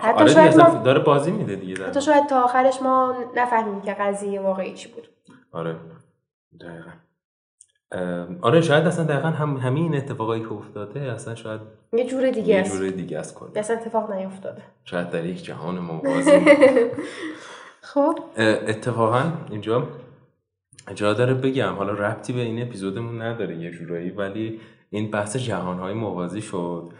حتی آره شاید ما... داره بازی میده دیگه حتی شاید تا آخرش ما نفهمیم که قضیه واقعی چی بود. آره. دقیقا. آره شاید اصلا دقیقا هم همین اتفاقایی که افتاده اصلا شاید یه جور دیگه یه جور دیگه است کنه اصلا اتفاق نیفتاده. شاید در یک جهان موازی <laughs> خب. اتفاقا اینجا جا داره بگم حالا ربطی به این اپیزودمون نداره یه جورایی ولی این بحث جهانهای موازی شد.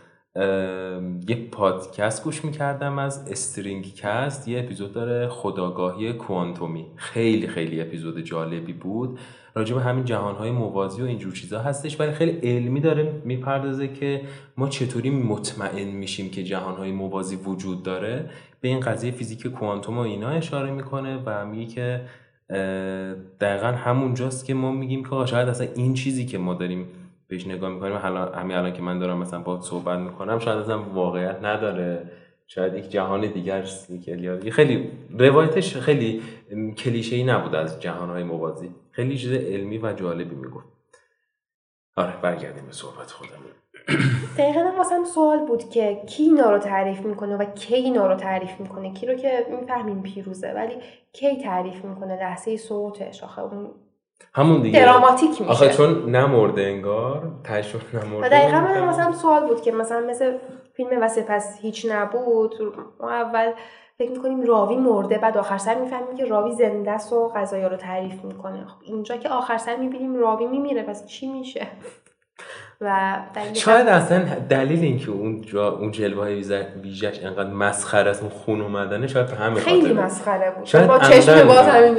یه پادکست گوش می‌کردم از استرینگ کست یه اپیزود داره خداگاهی کوانتومی. خیلی خیلی اپیزود جالبی بود. راجع به همین جهانهای موازی و اینجور چیزا هستش. ولی خیلی علمی داره می‌پردازه که ما چطوری مطمئن میشیم که جهانهای موازی وجود داره. به این قضیه فیزیک کوانتوم و اینا اشاره می‌کنه و میگه که دقیقا همونجاست که ما میگیم که شاید اصلا این چیزی که ما داریم بهش نگاه می‌کنیم همین الان که من دارم مثلا با صحبت می‌کنم شاید اصلا واقعیت نداره. شاید یک جهان دیگر خیلی روایتش خیلی کلیشه ای نبود از جهانهای موازی. خیلی چیز علمی و جالبی می‌گفت. آره برگردیم به صحبت خودم دقیقا واسه سوال بود که کی اینا رو تعریف می‌کنه و کی اینا رو تعریف می‌کنه؟ کی رو که می‌فهمیم پیروزه ولی کی تعریف می‌کنه لحظه صوتش؟ آخه اون همون دیگه. دراماتیک میشه. آخه چون نمرده انگار تشون نمرده و دقیقا من مثلا سوال بود که مثلا مثل فیلم و سپس هیچ نبود. ما اول فکر می‌کنیم راوی مرده بعد آخر سر می‌فهمیم که راوی زنده است و غذایا رو تعریف می‌کنه. خب اینجا که آخر سر می‌بینیم راوی میمیره پس چی میشه؟ و <laughs> شاید اصلا دلیل اینکه اون جا اون جلوه های ویژش انقدر مسخره است اون خون اومدنه شاید به همین خیلی مسخره بود. شاید با چشم باز <laughs> همین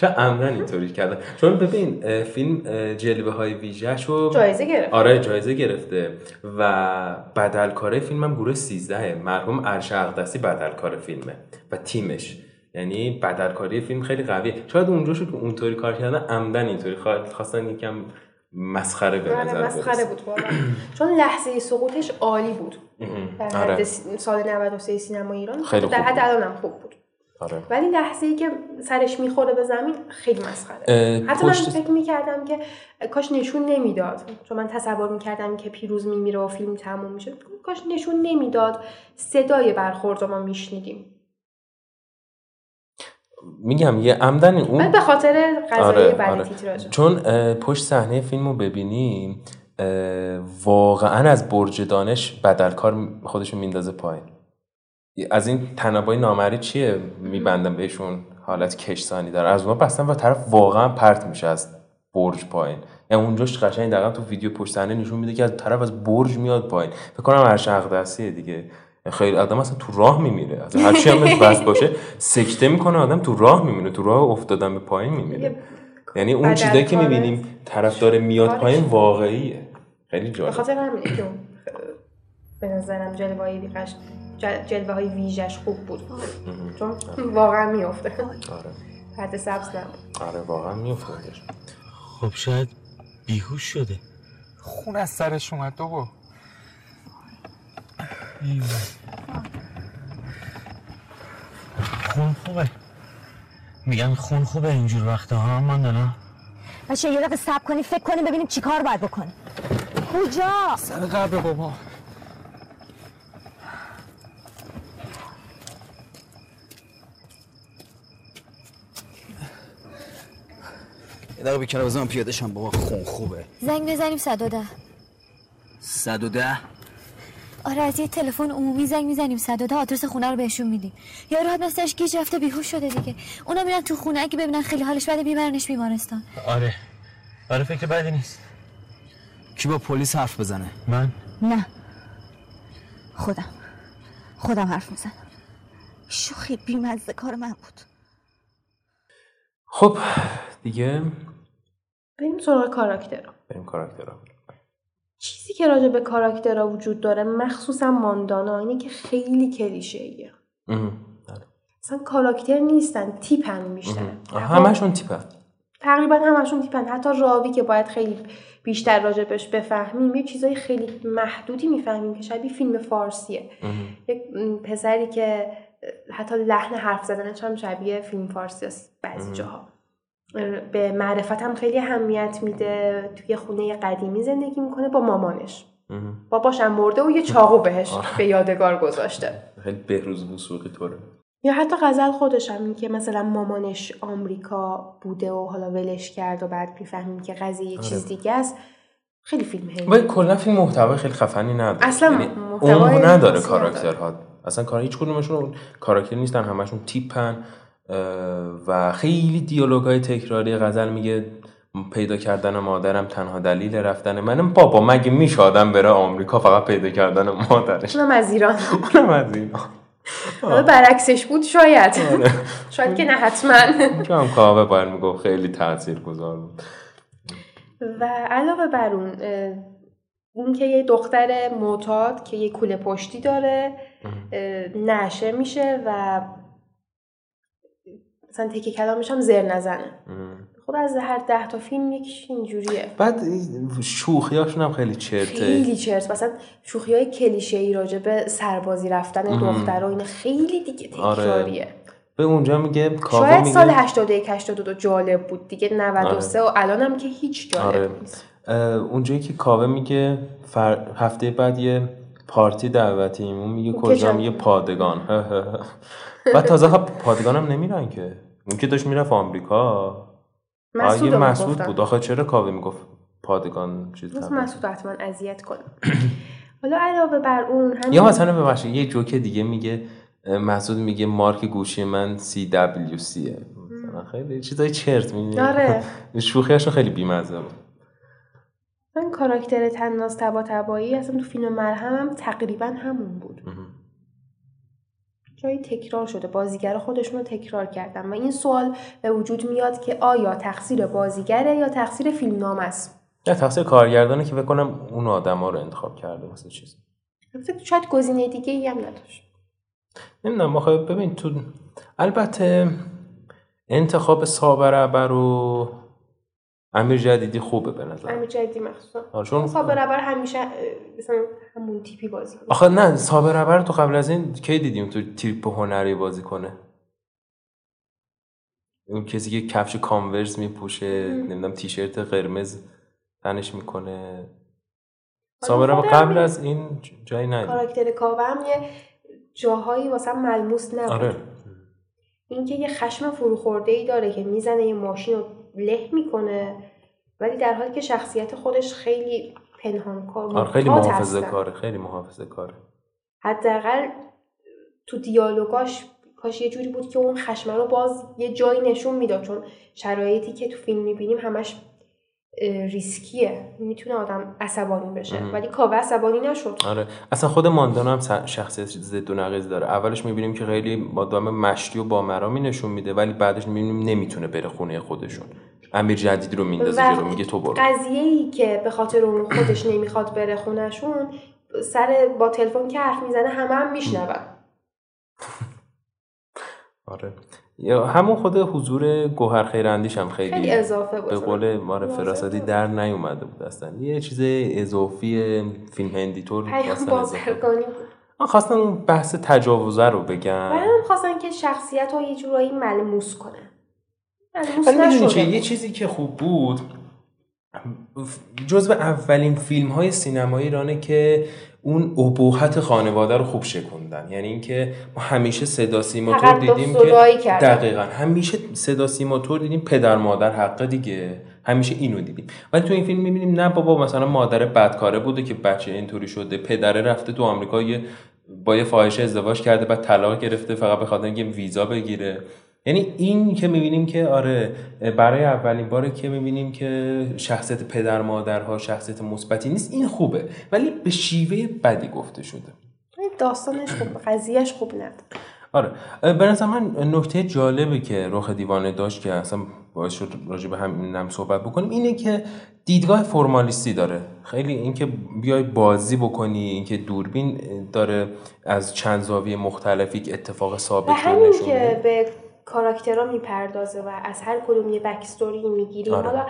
شاید عمدن اینطوری کردن. چون ببین فیلم جلوه های ویژش رو جایزه گرفته آره جایزه گرفته و بدلکاره فیلم هم گروه 13 مرحوم ارش اقدسی بدلکار فیلمه و تیمش. یعنی بدلکاری فیلم خیلی قویه. شاید اونجا شد که اونطوری کار کردن عمدن اینطوری خواستن یکم مسخره به نظر مسخره بود چون لحظه سقوطش عالی بود. در حد آره. سال 93 سینما ایران. خیلی در حد الانم خوب بود. آره. ولی لحظه ای که سرش می‌خوره به زمین خیلی مسخره. حتی من فکر می‌کردم که کاش نشون نمی‌داد. چون من تصور می‌کردم که پیروز میمیره و فیلم تموم میشه. کاش نشون نمی‌داد. صدای برخورد ما میشنیدیم. میگم یه عمدن اون به خاطر قضایی آره، بعد آره. چون پشت صحنه فیلم رو ببینیم واقعا از برج دانش بدلکار خودشون میندازه پایین. از این تنابای نامری چیه میبندم بهشون؟ حالت کشسانی داره. از اون بستن و طرف واقعا پرت میشه از برج پایین. یعنی اونجاش قشنگ دقیقا تو ویدیو پشت صحنه نشون میده که از طرف از برج میاد پایین. فکر کنم هر دستیه دیگه. خیلی آدم اصلا تو راه میمیره. از هر چی هم بس باشه سکته می‌کنه آدم تو راه میمیره تو راه افتادن به پایین میمیره. یعنی اون چیزایی که می‌بینیم طرف داره میاد پایین واقعیه. خیلی جالب. خاطر همینه که به نظرم جلوه های بیقش جلوه های ویژش خوب بود. چون واقعا میفته آره. پرده سبز نبود. آره واقعا میفته خب شاید بیهوش شده. خون از سرش اومد بابا. خون خوبه. میگم خون خوبه اینجور وقتا ها من دارم بچه یه دقیقه صبر کنی فکر کنی ببینیم چی کار باید بکنی کجا؟ سر قبر بابا. یه دقیقه بیکنه بزنم پیاده شم بابا خون خوبه. زنگ بزنیم 110 110 آره از یه تلفن عمومی زنگ می‌زنیم. 110 آدرس خونه رو بهشون میدیم. یا راحت مثلش گیج رفته بیهوش شده دیگه. اونا میرن تو خونه اگه ببینن خیلی حالش بده میبرنش بیمارستان. آره. آره فکر بدی نیست. کی با پلیس حرف بزنه؟ من؟ نه. خودم. خودم حرف می‌زنم. شوخی بیمزه کار من بود. خب دیگه بریم سراغ کاراکترها. بریم کاراکترها. چیزی که راجع به کاراکترها وجود داره مخصوصا ماندانا اینه که خیلی کلیشه ایه اصلا کاراکتر نیستن تیپن میشن همشون تیپن. تقریبا همشون تیپن. حتی راوی که باید خیلی بیشتر راجبش بفهمیم یه چیزای خیلی محدودی می‌فهمیم که شبیه فیلم فارسیه. یک پسری که حتی لحن حرف زدنش هم شبیه فیلم فارسی است بعضی جاها. به معرفت هم خیلی اهمیت میده. توی خونه قدیمی زندگی می‌کنه با مامانش. باباش هم مرده و یه چاقو بهش به یادگار گذاشته. خیلی بهروز وسوقی طوره. یا حتی غزل خودش هم این که مثلا مامانش آمریکا بوده و حالا ولش کرد و بعد می‌فهمیم که قضیه یه چیز دیگه است. خیلی فیلم هیلی ولی کلا فیلم محتوای خیلی خفنی نداره. اصلا یعنی عمق نداره کاراکترها. اصلا کار هیچ کدومشون کاراکتر نیستن همشون تیپن. و خیلی دیالوگای تکراری غزل میگه پیدا کردن مادرم تنها دلیل رفتن منم. بابا مگه میشه آدم بره آمریکا فقط پیدا کردن مادرش؟ اونم از ایران. اونم از ایران. حالا برعکسش بود شاید. شاید که نه حتما. هم کاوه باید می‌گفت خیلی تاثیر گذار بود. و علاوه بر اون اون که یه دختر معتاد که یه کوله پشتی داره نشه میشه و مثلا تکه کلامش هم زر نزنه. خب از هر ده تا فیلم یکیش اینجوریه. بعد شوخیاشون هم خیلی چرته. خیلی چرت. مثلا شوخی های کلیشه ای راجع به سربازی رفتن دختر و این خیلی دیگه تکراریه. آره. به اونجا میگه کاوه شاید میگه سال 81 82 جالب بود دیگه 93 آره. و الان هم که هیچ جالب آره. نیست. اونجایی که کاوه میگه فر... هفته بعد یه پارتی دعوتیم اون میگه کجا؟ میگه پادگان. <laughs> و تازه پادگان هم نمیرن که. اون که داشت می‌رفت آمریکا. مسعود مسعود بود. آخه چرا کاوه می‌گفت پادگان چیز مسعود حتما اذیت کنه. حالا علاوه بر اون همین یا مثلا ببخشید یه جوک دیگه میگه مسعود میگه مارک گوشی من CWC مثلا خیلی چیزای چرت میگه آره. <laughs> شوخیاشون خیلی بیمزه بود. من کاراکتر تناز تبا تبایی اصلا تو فیلم مرهم هم تقریبا همون بود. جایی تکرار شده بازیگر خودشون رو تکرار کردن و این سوال به وجود میاد که آیا تقصیر بازیگره یا تقصیر فیلم نام است؟ یا تقصیر کارگردانه که بکنم اون آدم ها رو انتخاب کرده واسه چیز. شاید گزینه دیگه ای هم نداشت. نمی‌دونم آخه ببین تو البته انتخاب صابر عبر و امیر جدیدی خوبه به نظر امیر جدیدی مخصوصا. چون صابر عبر همیشه مثلا همون تیپی بازی کنه. آخه نه صابر عبر تو قبل از این کی دیدیم تو تیپ هنری بازی کنه؟ اون کسی که کفش کانورس میپوشه نمی‌دونم تیشرت قرمز تنش می‌کنه. صابر عبر قبل از این جایی ندید کاراکتر کاوه هم یه جاهایی واسه ملموس نبود. آره. اینکه یه خشم فروخورده ای داره که می‌زنه یه ماشین رو له می‌کنه. ولی در حالی که شخصیت خودش خیلی پنهان کار آره خیلی محافظه کاره خیلی محافظه کاره. حداقل تو دیالوگاش کاش یه جوری بود که اون خشمه رو باز یه جایی نشون می‌داد چون شرایطی که تو فیلم می‌بینیم همش ریسکیه. می‌تونه آدم عصبانی بشه. ولی کاوه عصبانی نشد. آره. اصلا خود ماندانا هم شخصیت ضد و نقیض داره. اولش می‌بینیم که خیلی آدم مشتی و با مرامی نشون میده ولی بعدش می‌بینیم نمی‌تونه بره خونه خودشون. امیر جدید رو میندازه جلو میگه تو برو. قضیه ای که به خاطر اون خودش نمی‌خواد بره خونهشون سر با تلفن که حرف می‌زنه همه هم میشنون. <laughs> آره. یا همون خود حضور گوهر خیراندیش هم خیلی, خیلی اضافه بود به قول فراستی بود. در نیومده بود اصلا یه چیز اضافی فیلم هندی طور خواستن. بازرگانی بود من خواستم اون بحث تجاوزه رو بگم و هم خواستن که شخصیت رو یه جورایی ملموس کنن ملموس یه. چیزی که خوب بود جزو اولین فیلم های سینمایی ایرانه که اون ابهت خانواده رو خوب شکوندن. یعنی اینکه ما همیشه صدا سیما طور تقدس دیدیم که کردن. دقیقا. همیشه صدا سیما طور دیدیم پدر مادر حق دیگه. همیشه اینو دیدیم. ولی تو این فیلم می‌بینیم نه بابا مثلا مادر بدکاره بوده که بچه اینطوری شده. پدره رفته تو آمریکا یه با یه فاحشه ازدواج کرده بعد طلاق گرفته فقط به خاطر اینکه ویزا بگیره. یعنی این که می‌بینیم که آره برای اولین باره که می‌بینیم که شخصیت پدر مادرها شخصیت مثبتی نیست این خوبه. ولی به شیوه بدی گفته شده. داستانش خوب قضیهش خوب نبود. آره. به نظر من نکته جالبی که رخ دیوانه داشت که اصلا باعث شد راجع به همینم صحبت بکنیم اینه که دیدگاه فرمالیستی داره. خیلی اینکه بیای بازی بکنی اینکه دوربین داره از چند زاویه مختلفی که اتفاق ثابت همین نشون که. به کاراکترها می‌پردازه و از هر کدوم یه بکستوری می‌گیریم. آره. حالا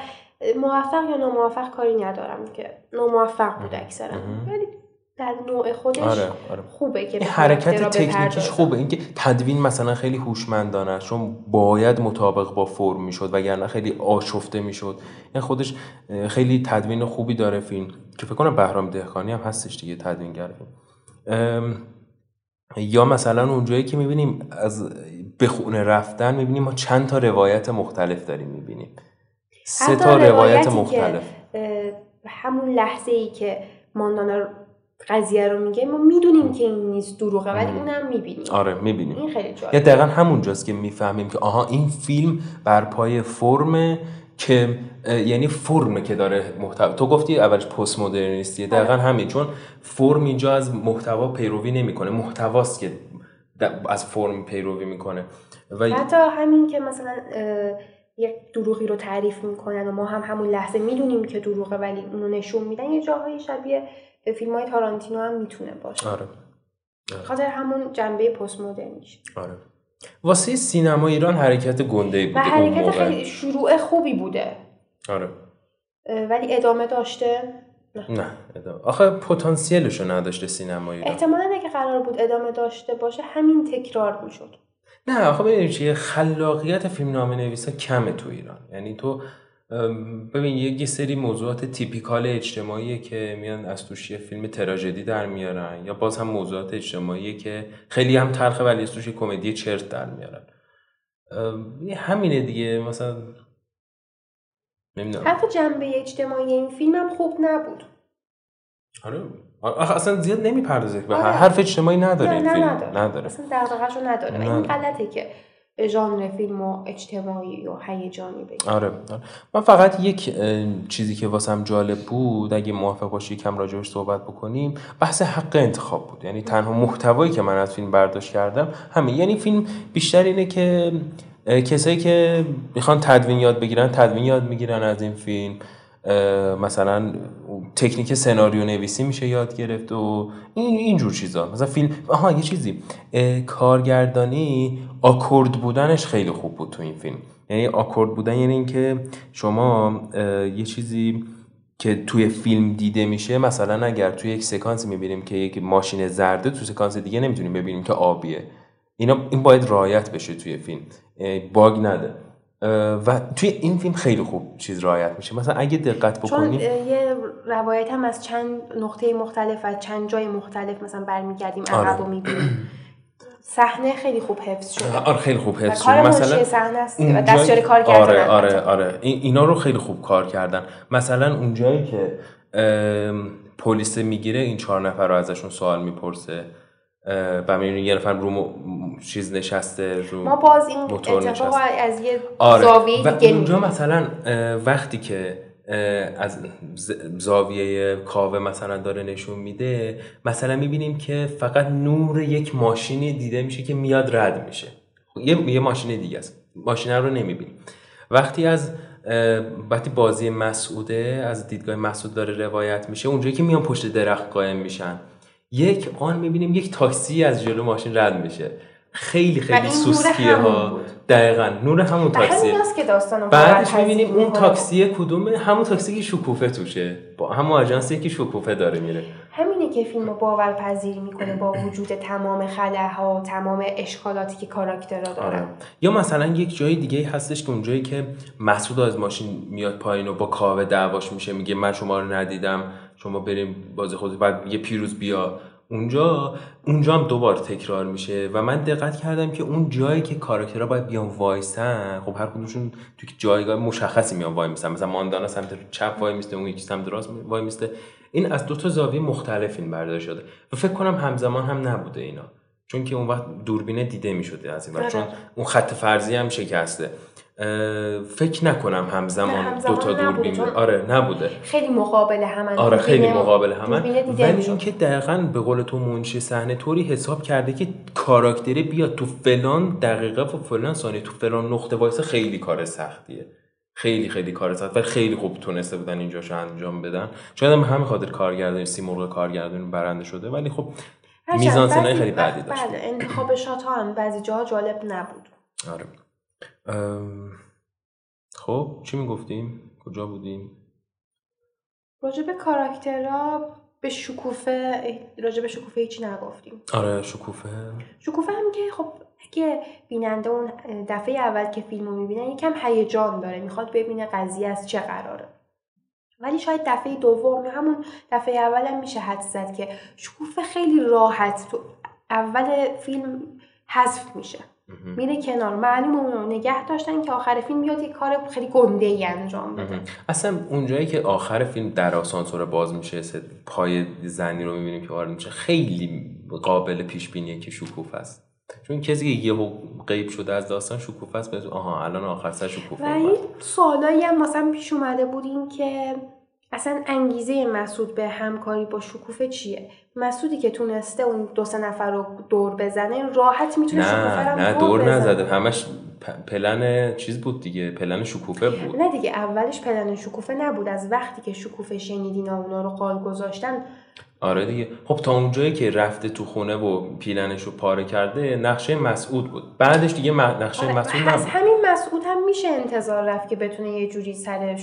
موفق یا ناموفق کاری ندارم که ناموفق بود اکثرا. ولی در نوع خودش آره آره. خوبه که این حرکت تکنیکیش. خوبه. اینکه تدوین مثلا خیلی هوشمندانه است، چون باید مطابق با فرم می‌شد وگرنه خیلی آشفته می‌شد. این خودش اه، خیلی تدوین خوبی داره فیلم. که فکر کنم بهرام دهقانی هم هستش دیگه تدوینگر فیلم. یا مثلا اونجایی که می‌بینیم از به خونه رفتن می‌بینیم ما چند تا روایت مختلف داریم می‌بینیم. سه تا روایت که، مختلف. همون لحظه ای که ماندانا قضیه رو میگه ما می‌دونیم که این نیست دروغه ولی اونم می‌بینیم. آره می‌بینیم. این خیلی یا جالبه دقیقا همونجاست که می‌فهمیم که آها این فیلم بر پای فرمه. که یعنی فرمه که داره محتوا تو گفتی اولش پست مدرنیستیه دقیقا همین چون فرم اینجا از محتوا پیروی نمی‌کنه محتواست که از فرم پیروی می‌کنه. و حتی همین که مثلا یک دروغی رو تعریف می‌کنن و ما هم همون لحظه می‌دونیم که دروغه ولی اونو نشون میدن یه جاهای شبیه به فیلم های تارانتینو هم می‌تونه باشه. آره. خاطر همون جنبه پست مدرنیش آره. واسه سینما ایران حرکت گنده و بوده اون حرکت خیلی شروع خوبی بوده. آره. ولی ادامه داشته؟ نه. ادامه. آخه پتانسیلشو نداشته سینما ایران. احتمالا اگه قرار بود ادامه داشته باشه همین تکرار می‌شد نه آخه ببین چیه؟ خلاقیت فیلم نامه نویسا کمه تو ایران. یعنی تو ببین یه سری موضوعات تیپیکال اجتماعیه که میان از توش یه فیلم تراژدی در میارن یا باز هم موضوعات اجتماعیه که خیلی هم تلخه ولی از توش یه کمدی چرت در میارن. همینه دیگه. مثلا نمی‌دونم. حتی جنبه اجتماعی این فیلم هم خوب نبود. آره. آخه اصلا زیاد نمی‌پردازه. به آره. حرف اجتماعی نداره نه این نه فیلم. نداره, نداره. اصلا دغدغه‌شو نداره. و این. غلطه که ژانر فیلم و اجتماعی و هیجانی بگیم. آره آره. من فقط یک چیزی که واسم جالب بود اگه موافق باشی کم راجبش صحبت بکنیم. بحث حق انتخاب بود. یعنی تنها محتوایی که من از فیلم برداشت کردم همین. یعنی فیلم بیشتر اینه که کسایی که می‌خوان تدوین یاد بگیرن تدوین یاد می‌گیرن از این فیلم. مثلا تکنیک سناریو نویسی میشه یاد گرفت و این اینجور چیزا. مثلا فیلم آها یه چیزی. کارگردانی آکورد بودنش خیلی خوب بود تو این فیلم. یعنی آکورد بودن یعنی اینکه شما یه چیزی که توی فیلم دیده میشه مثلا اگر توی یک سکانس می‌بینیم که یک ماشین زرده تو سکانس دیگه نمی‌تونیم ببینیم که آبیه. اینا این باید رعایت بشه توی فیلم. باگ نده. و توی این فیلم خیلی خوب چیز رعایت میشه. مثلا اگه دقت چون بکنیم یه روایت هم از چند نقطه مختلف و چند جای مختلف مثلا برمیگردیم آره. عقب و می‌بینیم. صحنه خیلی خوب حفظ شده. آره خیلی خوب حفظ شده. مثلا صحنه است. و اونجایی- دستیار کار کردن آره البته. آره. آره این اینا رو خیلی خوب کار کردن. مثلا اونجایی که ام، پلیس می‌گیره این چهار نفر رو ازشون سوال می‌پرسه. و می‌بینی یه نفر رو م- چیز نشسته رو ما باز این اتفاق. از یه آره. زاویه و دیگه اونجا. مثلا وقتی که از زاویه کاوه مثلا داره نشون میده مثلا می‌بینیم که فقط نور یک ماشینی دیده میشه که میاد رد میشه. یه, یه ماشین دیگه است. ماشین رو نمی‌بینیم. وقتی از وقتی بازی مسعوده از دیدگاه مسعود داره روایت میشه اونجایی که میان پشت درخت قایم میشن. یک آن می‌بینیم یک تاکسی از جلو ماشین رد میشه. خیلی خیلی سوسکیه ها. دقیقا نور همون هست که داستان بعدش می‌بینیم اون تاکسی کدومه همون تاکسی که شکوفه توشه. با همون آژانسی که شکوفه داره میره. همینه که فیلم رو باورپذیر می‌کنه با وجود تمام خلاها تمام اشکالاتی که کاراکترها دارن. آره. یا مثلا یک جای دیگه هستش که اونجایی که مسعود از ماشین میاد پایین و با کاوه دعواش میشه میگه من شما رو ندیدم. شما بریم بازی خود بعد میگه پیروز بیا. اونجا اونجا هم دوبار تکرار میشه و من دقت کردم که اون جایی که کاراکترها باید بیان وایسن خب هر کدومشون تو جایگاه مشخصی میان وای میستن. مثلا ماندانا سمت چپ وای میسته اون یکی سمت راست وای میسته. این از دو تا زاویه مختلف این برداشت شده. و فکر کنم همزمان هم نبوده اینا. چون که اون وقت دوربینه دیده می‌شده از این وقت چون اون خط فرضی هم شکسته. فکر نکنم همزمان نه، دو همزمان تا دوربین بود. آره نبوده. خیلی مقابل همن آره خیلی مقابل دیده ولی. اینکه دقیقا به قول تو منشی صحنه طوری حساب کرده که کاراکتره بیاد تو فلان دقیقه و فلان ثانیه تو فلان نقطه وایسه خیلی کار سختیه. خیلی خیلی کار سخت ولی خیلی خوب تونسته بودن اینجاشو انجام بدن. شاید هم همین خاطر کارگردانی سیمرغ کارگردانی برنده شده ولی خب بعضی خیلی وقت- بدی داشت بله انتخاب شات ها هم بعضی جاها جالب نبود. آره. ام، خب چی می‌گفتیم؟ کجا بودیم؟ راجع به کاراکترها به شکوفه راجع به شکوفه هیچی نگفتیم. آره شکوفه. شکوفه هم که خب اگه بیننده اون دفعه اول که فیلم رو می‌بینه یکم هیجان داره می‌خواد ببینه قضیه از چه قراره. ولی شاید دفعه دوم یا همون دفعه اول هم میشه حد زد که شکوفه خیلی راحت تو اول فیلم حذف میشه. میره کنار. معلوم اون رو نگه داشتن که آخر فیلم بیاد یه کار خیلی گنده ای انجام بده. اصلا اونجایی که آخر فیلم در آسانسور باز میشه پای زنی رو می‌بینیم که وارد میشه خیلی قابل پیش بینیه که شکوفه است. چون کسی که یهو غیب شده از داستان شکوفه است بهت آها الان آخر سر شکوفه و. این سوالایی هم مثلا پیش اومده بود این که اصلا انگیزه مسعود به همکاری با شکوفه چیه؟ مسعودی که تونسته اون دو سه نفر رو دور بزنه راحت می‌تونه شکوفه نه دور بزنه. نزده. همش پلن چیز بود دیگه پلن شکوفه بود. نه دیگه اولش پلن شکوفه نبود. از وقتی که شکوفه شنیدین اونا رو قال گذاشتن آره دیگه. خب تا اونجایی که رفته تو خونه و پیلنش رو پاره کرده نقشه مسعود بود. بعدش دیگه نقشه آره، مسعود نبود. همین مسعود هم میشه انتظار رفت که بتونه یه جوری سر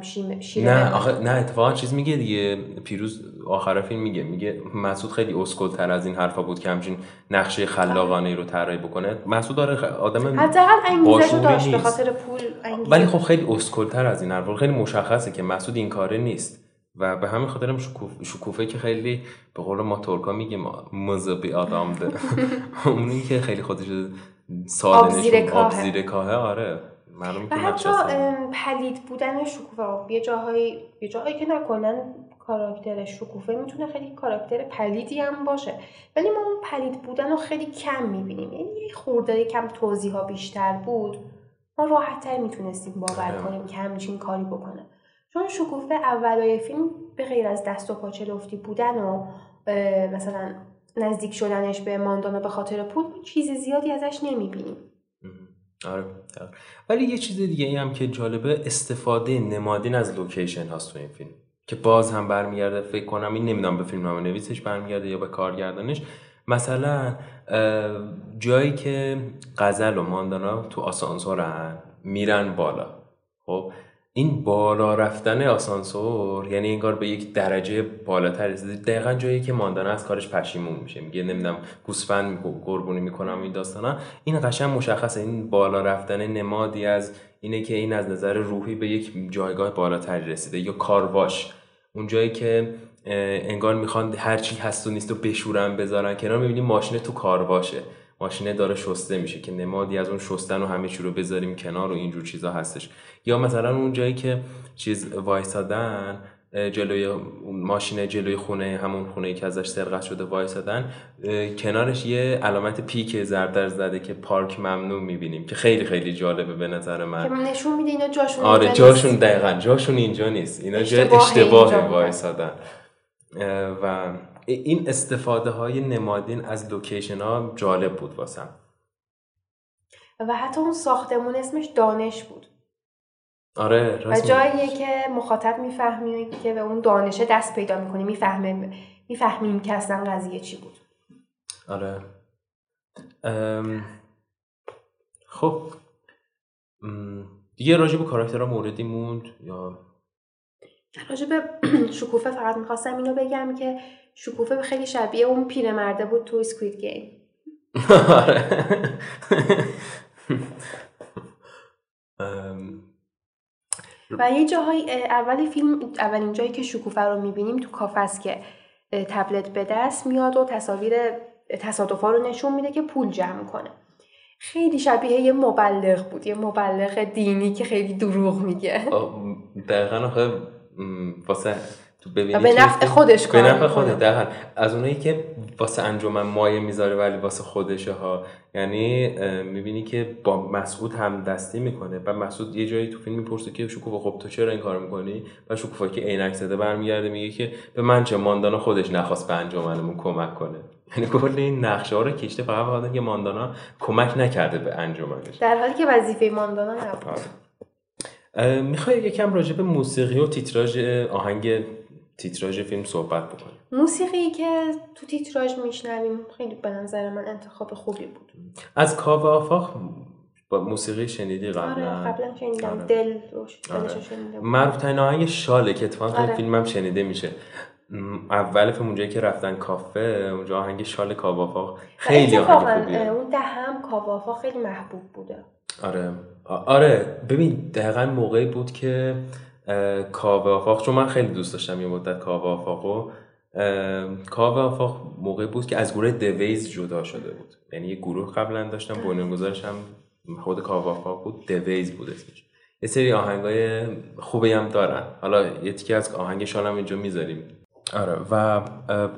شیمه شیره نه. آخه نه اتفاقا چیز میگه دیگه. پیروز آخر فیلم میگه میگه مسعود خیلی اسکل تر از این حرفا بود که همچین نقشه خلاقانه ای رو طراحی بکنه. مسعود خ- آدم حداقل انگیزه داشت به. خاطر پول انگیزه. ولی خب خیلی اسکل تر از این حرفا خیلی مشخصه که مسعود این کاره نیست. و به همین خاطرم شکوف... شکوفه که خیلی به قول ما ترکا میگیم مذبی آدم ده. <laughs> اونی که خیلی خودش ساده نشون آب کاهه. زیر کاهه آره. و حتی پلید بودن شکوفه یه جاهایی یه جاهایی که نکنن کاراکتر شکوفه می‌تونه خیلی کاراکتر پلیدی هم باشه. ولی ما اون پلید بودن رو خیلی کم می‌بینیم. یعنی یه خورده کم توضیح ها بیشتر بود. ما راحتتر می‌تونستیم باور آره. کنیم که همچین کاری بکنه. چون شکوفه اولای فیلم به غیر از دست و پاچه لفتی بودن و مثلا نزدیک شدنش به ماندانا به خاطر پول چیز زیادی ازش نمی‌بینیم. آره آره. ولی یه چیز دیگه ای هم که جالبه استفاده نمادین از لوکیشن هاست تو این فیلم. که باز هم برمیگرده فکر کنم این نمی‌دونم به فیلم نویسش برمیگرده یا به کارگردانش. مثلا جایی که غزل و ماندانا تو آسانسورن میرن بالا. خب؟ این بالا رفتن آسانسور یعنی انگار به یک درجه بالاتر رسیده. دقیقا جایی که ماندانا از کارش پشیمون میشه. میگه نمی‌دونم گوسفند قربونی می‌کنم این داستانا. این قشنگ مشخصه. این بالا رفتن نمادی از اینه که این از نظر روحی به یک جایگاه بالاتری رسیده. یا کارواش. اون جایی که انگار می‌خوان هر چی هست و نیست و بشورن بذارن کنار می‌بینیم ماشین تو کارواشه. ماشینه داره شسته میشه که نمادی از اون شستن و همه چی رو بذاریم کنار و اینجور چیزا هستش یا مثلا اون جایی که چیز وایسادن جلوی ماشین جلوی خونه همون خونه که ازش سرقت شده وایسادن کنارش یه علامت پیک زردر زده که پارک ممنوع می‌بینیم که خیلی خیلی جالبه به نظر من که نشون میده اینا جاشون آره اینجا جاشون نیست. دقیقا جاشون اینجا نیست اینا جای اشتباه. وایسادن و این استفاده های نمادین از لوکیشن ها جالب بود واسم. و حتی اون ساختمون اسمش دانش بود. آره و. جاییه که مخاطب می‌فهمی که به اون دانشه دست پیدا می‌کنی می‌فهمه می‌فهمیم که اصلا قضیه چی بود. آره. ام، خب. م، دیگه راجع به کاراکترها موردی موند یا؟ راجع به <clears throat> شکوفه فقط می‌خواستم اینو بگم که شکوفه خیلی شبیه اون پیرمرده بود تو سکوید گیم آره. و یه جاهای اولی فیلم اولین جایی که شکوفه رو می‌بینیم تو کافه است که تبلت به دست میاد و تصاویر تصادفا رو نشون میده که پول جمع کنه. خیلی شبیه یه مبلغ بود یه مبلغ دینی که خیلی دروغ میگه. آه، دقیقا آخه م، واسه تو ببینی به نفع خودش به کار نفع می‌کنه. خودش دقیقا. از اونایی که واسه انجمن مایه می‌ذاره ولی واسه خودشه ها. یعنی می‌بینی که با مسعود هم دستی می‌کنه. و مسعود یه جایی تو فیلم می‌پرسه که شکوفا خب تو چرا این کار می‌کنی؟ و شکوفا که عینک زده برمیگرده میگه که به من چه؟ ماندانا خودش نخواست به انجمنمون کمک کنه. یعنی کل این نقشه ها رو کشته فقط بخاطر که ماندانا کمک نکرده به انجمنش. در حالی که وظیفه ماندانا نبود. آره. می‌خوای یکم راجع به موسیقی و تیتراژ آهنگ تیتراژ فیلم صحبت بکنیم. موسیقی که تو تیتراژ میشنویم خیلی به نظر من انتخاب خوبی بود. از کاوه آفاق با موسیقی شنیدی قبلا؟ آره قبلا شنیدم. آره. دل آره. معروف ترین آهنگ شاله که اتفاقا آره. آره. فیلمم شنیده میشه. اول فیلم اونجایی که رفتن کافه اونجا آهنگ شال کاوه آفاق خیلی آهنگ خوبیه. اون ده هم کاوافا خیلی محبوب بوده. آره. آره. ببین دقیقا موقعی بود که کاوه آفاق چون من خیلی دوست داشتم یه مدت کاوه آفاقو کاوه آفاق موقعی بود که از گروه دویز جدا شده بود. یعنی یه گروه قبلا داشتم بنیانگذارش هم خود کاوه آفاق بود دویز بود اسمش. یه سری آهنگای خوبی هم دارن. حالا یه از آهنگ شالم اینجا می‌ذاریم. آره و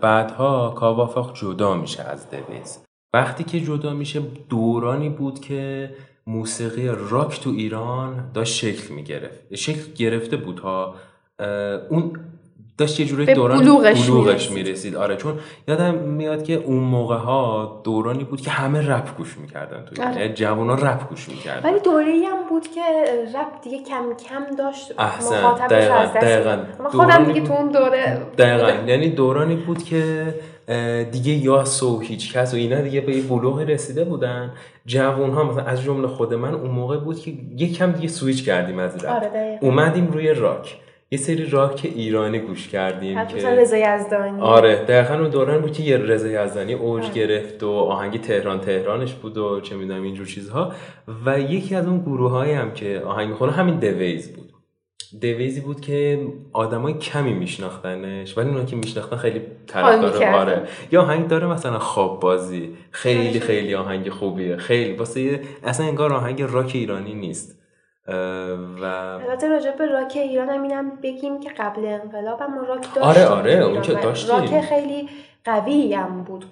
بعدها آفاق جدا میشه از دویز وقتی که جدا میشه دورانی بود که موسیقی راک تو ایران داشت شکل می‌گرفت شکل گرفته بود ها اون داشت یه جوری دوران بلوغش بلوغش می‌رسید. آره چون یادم میاد که اون موقع ها دورانی بود که همه رپ گوش می‌کردن تو ایران آره. یعنی جوونا رپ گوش می‌کردن ولی دوره ای هم بود که رپ دیگه کم کم داشت احسن. مخاطبش دقیقاً، از دست دقیقاً. خودم دورانی دیگه تو اون دوره دقیقا یعنی دورانی بود که دیگه یاس و هیچ کس و اینا دیگه به یه بلوغی رسیده بودن. جوون ها مثلا از جمله خود من اون موقع بود که یکم دیگه سویچ کردیم از آره. اومدیم روی راک. یه سری راک ایرانی گوش کردیم که مثلا رضا یزدانی. آره دقیقا اون دوران بود که یه رضا یزدانی اوج آره. گرفت و آهنگ تهران تهرانش بود و چه می‌دونم اینجور چیزها. و یکی از اون گروه هم که آهنگ می‌خونه همین دویز بود. دویزی بود که آدمای کمی میشناختنش ولی اونا که میشناختن خیلی طرفدار. آره یا آهنگ داره مثلا خواب بازی خیلی آره. خیلی آهنگ خوبیه خیلی واسه اصلا انگار آهنگ راک ایرانی نیست و البته راجع به راک ایران هم اینم بگیم که قبل انقلاب ما راک داشتیم آره، آره، اون که داشتیم. راک خیلی قوی هم بود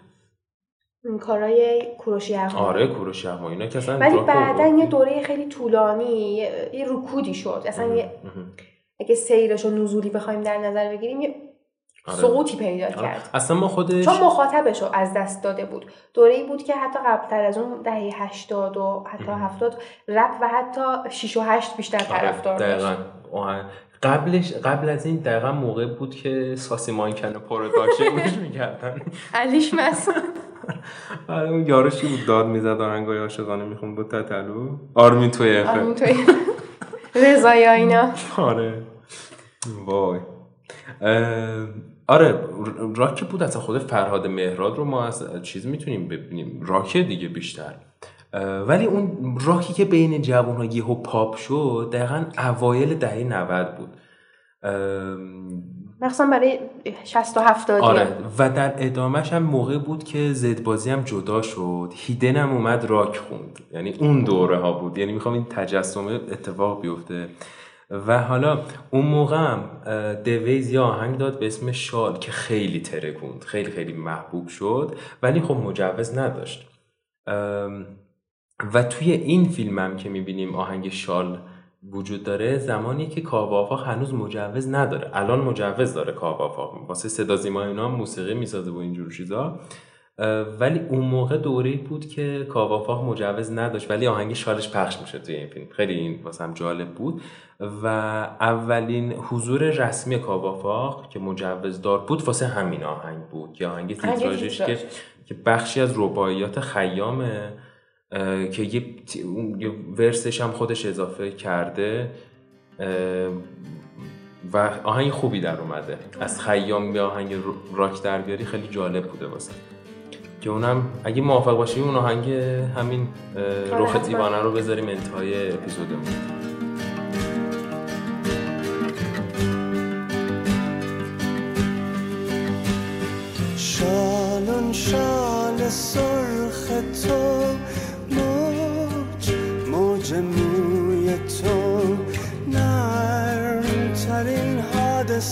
کارای کوروش یغمایی. آره کوروش یغمایی اینا که اصلا ولی بعدا. یه دوره خیلی طولانی یه, رکودی شد اصلا یه. اگه سیرش و نزولی بخوایم در نظر بگیریم یه آره. سقوطی پیدا آره. کرد اصلا ما خودش چون مخاطبش رو از دست داده بود دوره ای بود که حتی قبلتر از اون دهه 80 و حتی 70 رپ و حتی 6 و 8 بیشتر طرفدار آره، دقیقا قبلش قبل از این دقیقا موقع بود که ساسی مانکن پروداکشن <laughs> می‌کردن علیش مسعود <laughs> آره اون یارش بود داد می‌زد آهنگای عاشقانه میخون با تتلو آرمین توی اف آرمین توی <laughs> رضایی اینا. آره. وای. آره راک بود اصلا خود فرهاد مهراد رو ما از چیز می‌تونیم ببینیم. راک دیگه بیشتر. ولی اون راکی که بین جوان ها یهو پاپ شد دقیقا اوایل دهه 90 بود. مخصوصا برای 60 و 70 آره. و در ادامهش هم موقع بود که زدبازی هم جدا شد. هیدن هم اومد راک خوند. یعنی اون دوره ها بود. یعنی می‌خوام این تجسمه اتفاق بیفته. و حالا اون موقع هم دویز یا آهنگ داد به اسم شال که خیلی ترکوند خیلی خیلی محبوب شد. ولی خب مجوز نداشت. و توی این فیلم هم که می‌بینیم آهنگ شال وجود داره زمانی که کاوافاق هنوز مجوز نداره. الان مجوز داره کاوافاق واسه صدا زیما اینا موسیقی می‌سازه و اینجور چیزا. ولی اون موقع دوره بود که کاوافاق مجوز نداشت. ولی آهنگ شالش پخش میشه توی این فیلم. خیلی این واسم جالب بود. و اولین حضور رسمی کاوافاق که مجوز دار بود واسه همین آهنگ بود. که آهنگ تیتراژش که که بخشی از رباعیات خیامه که یه, ورسش هم خودش اضافه کرده و آهنگ خوبی در اومده. از خیام به آهنگ راک در بیاری خیلی جالب بوده واسه. که اونم اگه موافق باشی اون آهنگ همین رخ دیوانه رو بذاریم انتهای اپیزودمون شالون شال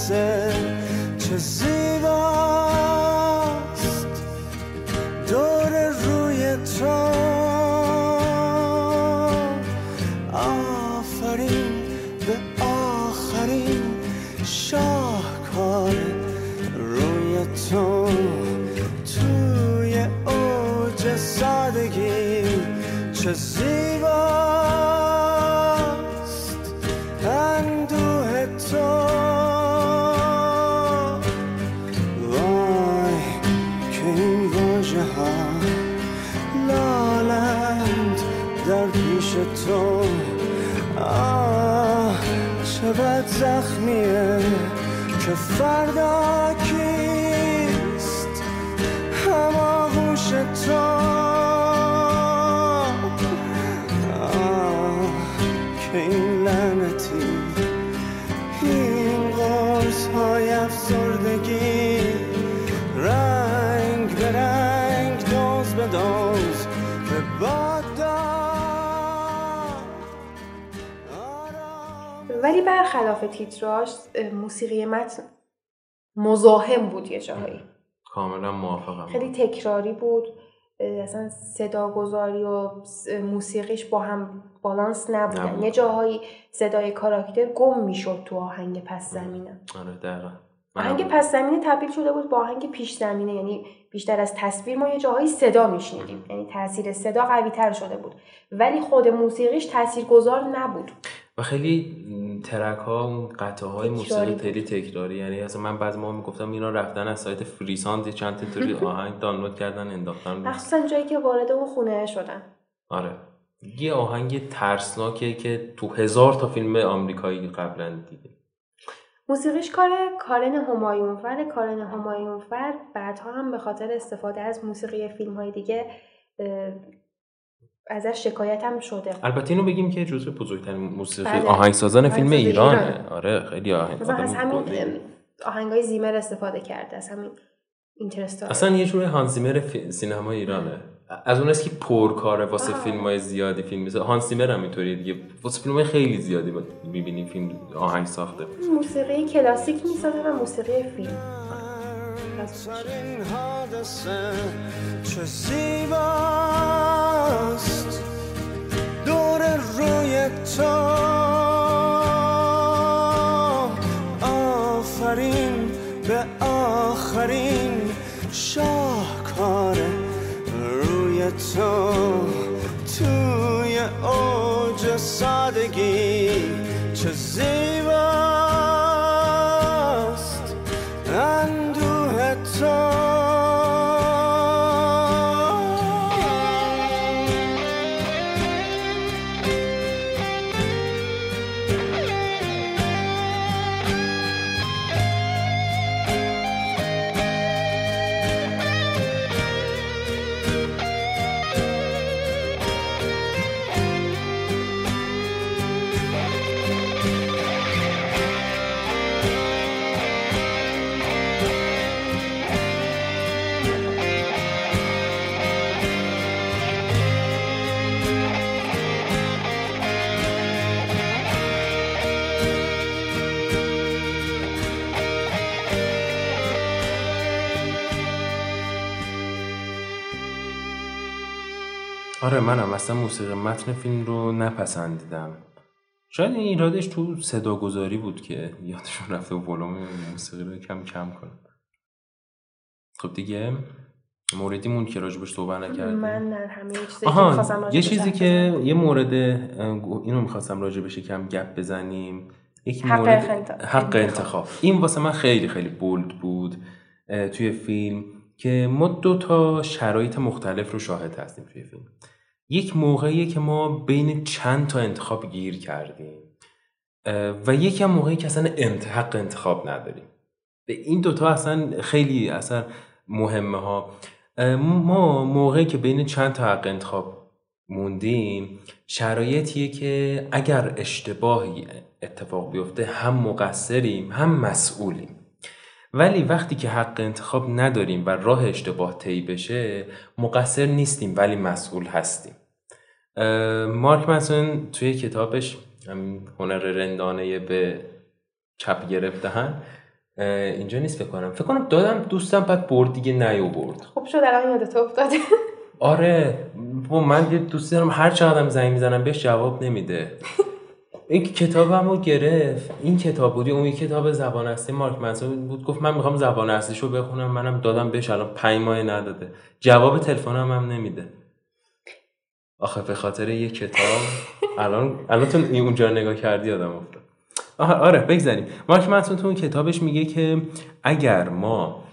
حادثه چه که ولی برخلاف تیتراژ موسیقی متن مزاحم بود یه جاهایی. کاملا موافقم. خیلی تکراری بود. اصلا صداگذاری و موسیقیش با هم بالانس نبودن. نبود. یه جاهایی صدای کاراکتر گم می‌شد تو آهنگ پس زمینه. آره دقیقا. آهنگ پس زمینه تبدیل شده بود با آهنگ پیش زمینه. یعنی بیشتر از تصویر ما یه جاهایی صدا میشنیدیم. یعنی تاثیر صدا قوی تر شده بود. ولی خود موسیقیش تاثیرگذار نبود. و خیلی ترک ها اون قطعه های موسیقی. خیلی تکراری. یعنی اصلا من بعضی ما می‌گفتم اینا رفتن از سایت فریساند چند تا اینطوری <laughs> آهنگ دانلود کردن انداختن. مخصوصا جایی که وارد اون خونه شدن. آره. یه آهنگ ترسناکه که تو هزار تا فیلم آمریکایی قبلا دیده موسیقیش کار کارن همایونفر کارن همایونفر بعدها هم به خاطر استفاده از موسیقی فیلم های دیگه ازش شکایت هم شده البته اینو بگیم که جزو بزرگترین موسیقی بله. آهنگسازان فیلم ایرانه ایرانه. آره خیلی آهنگ مثلا از همین گلیه. آهنگ های زیمر استفاده کرده از همین اینترستار اصلا یه جور هانسیمر فی... سینما ایرانه از اون است که پرکاره واسه آه. فیلم های زیادی فیلم میزه هانسیمر هم اینطوریه دیگه واسه فیلم های خیلی زیادی می‌بینیم فیلم آهنگ ساخته موسیقی کلاسیک می‌سازه و موسیقی فیلم ترین حادثه چه زیباست. دور روی تو. آفرین به آخرین شاهکار روی تو. توی اوج سادگی چه زیباست. آره منم اصلا موسیقی متن فیلم رو نپسندیدم. شاید این ایرادش تو صداگذاری بود که یادشون رفته و ولوم موسیقی رو کم کم کنم. خب دیگه موردیمون که راجبش صحبت نکردیم. من در همه چیزی که آها یه چیزی که. یه مورد اینو می‌خواستم راجبش کم گپ بزنیم. یک حق مورد انت- حق انتخاب. انتخاب. این واسه من خیلی خیلی بولد بود. توی فیلم که ما دو تا شرایط مختلف رو شاهد هستیم توی فیلم. یک موقعیه که ما بین چند تا انتخاب گیر کردیم و یکی هم موقعی که اصلا حق انتخاب نداریم. به این دوتا اصلا خیلی اصلا مهمه ها. ما موقعی که بین چند تا حق انتخاب موندیم شرایطیه که اگر اشتباهی اتفاق بیفته هم مقصریم هم مسئولیم. ولی وقتی که حق انتخاب نداریم و راه اشتباه طی بشه مقصر نیستیم ولی مسئول هستیم. مارک منسون توی کتابش هنر رندانه به چپ گرفتهن اه، اینجا نیست فکر کنم. فکر کنم دادم دوستم بعد برد دیگه نیاورد. خوب شد الان یادت افتاده. آره با من یه دوستی دارم هر چقدرم زنگ می‌زنم بهش جواب نمیده. <laughs> این کتابم رو گرفت. این کتاب بودی اون کتاب زبان اصلی مارک منسون بود. گفت من می‌خوام زبان اصلیشو بخونم. منم دادم بهش. الان پنج ماه نداده. جواب تلفنم هم نمیده. آخه به خاطر یه کتاب الان الان تو اونجا نگاه کردی آدم افتاد. آره بگذاریم. مارک منسون تو اون کتابش میگه که اگر ما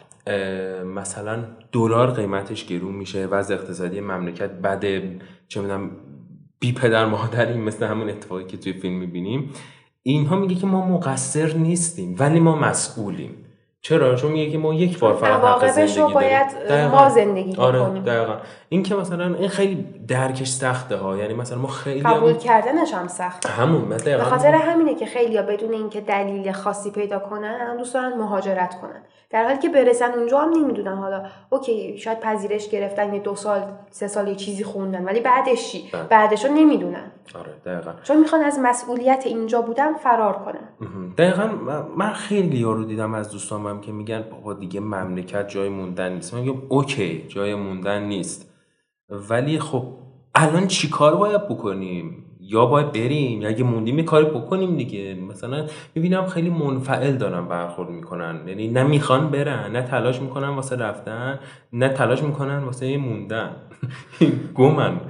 مثلا دلار قیمتش گرون میشه وضع اقتصادی مملکت بده چه می‌دونم بی پدر مادریم مثل همون اتفاقی که توی فیلم می‌بینیم. اینها میگه که ما مقصر نیستیم ولی ما مسئولیم. چرا؟ چون میگه که ما یک بار فقط حق رو زندگی باید داریم. ما زندگی آره کنیم دقیقا. این که مثلا این خیلی درکش سخته ها. یعنی مثلا ما خیلی قبول هم- کردنش هم سخت همون مثل به خاطر همینه که خیلی بدون اینکه دلیل خاصی پیدا کنن دوست دارن مهاجرت کنن. در حالی که برسن اونجا هم نمی‌دونن. حالا okay شاید پذیرش گرفتن یه دو سال سه سال یه چیزی خوندن ولی بعدش چی؟ بله. بعدش رو نمی‌دونن. آره دقیقا. چون می‌خوان از مسئولیت اینجا بودن فرار کنن. دقیقا من- من خیلیا رو دیدم از دوستانم که میگن بابا دیگه مملکت جای موندن نیست. من میگم okay جای موندن نیست. ولی خب الان چی کار باید بکنیم؟ یا باید بریم؟ یا اگه موندیم یه کاری بکنیم دیگه. مثلا می‌بینم خیلی منفعل دارن برخورد می‌کنن. یعنی نه می‌خوان برن نه تلاش می‌کنن واسه رفتن نه تلاش می‌کنن واسه موندن. <laughs> گمن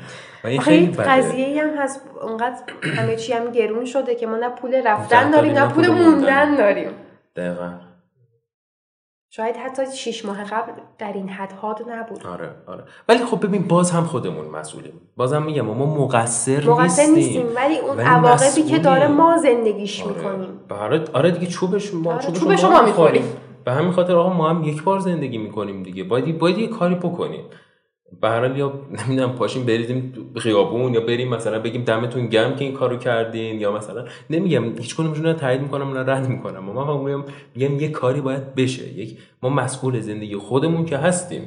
و این خیلی بده. قضیه هم هست اونقدر همه چی هم گرون شده که ما نه پول رفتن داریم نه پول موندن. داریم. دقیقا. شاید حتی شیش ماه قبل در این حدها نبود. آره آره. ولی خب ببین باز هم خودمون مسئولیم. بازم میگم ما مقصر, مقصر نیستیم. نیستیم ولی اون ولی عواقبی که. داره ما زندگیش آره. می‌کنیم. آره آره دیگه چوبش ما آره، چوبش, چوبش ما ما می‌خوریم. می‌خوریم. به همین خاطر آقا ما هم یک بار زندگی می‌کنیم دیگه. باید باید یه کاری بکنیم. به یا نمی‌دونم پاشیم بریزیم تو خیابون یا بریم مثلا بگیم دمتون گرم که این کارو کردین یا مثلا نمیگم هیچ کدومشون رو تایید می‌کنم نه رد می‌کنم. ما میگم میگم یه کاری باید بشه. یک ما مسئول زندگی خودمون که هستیم.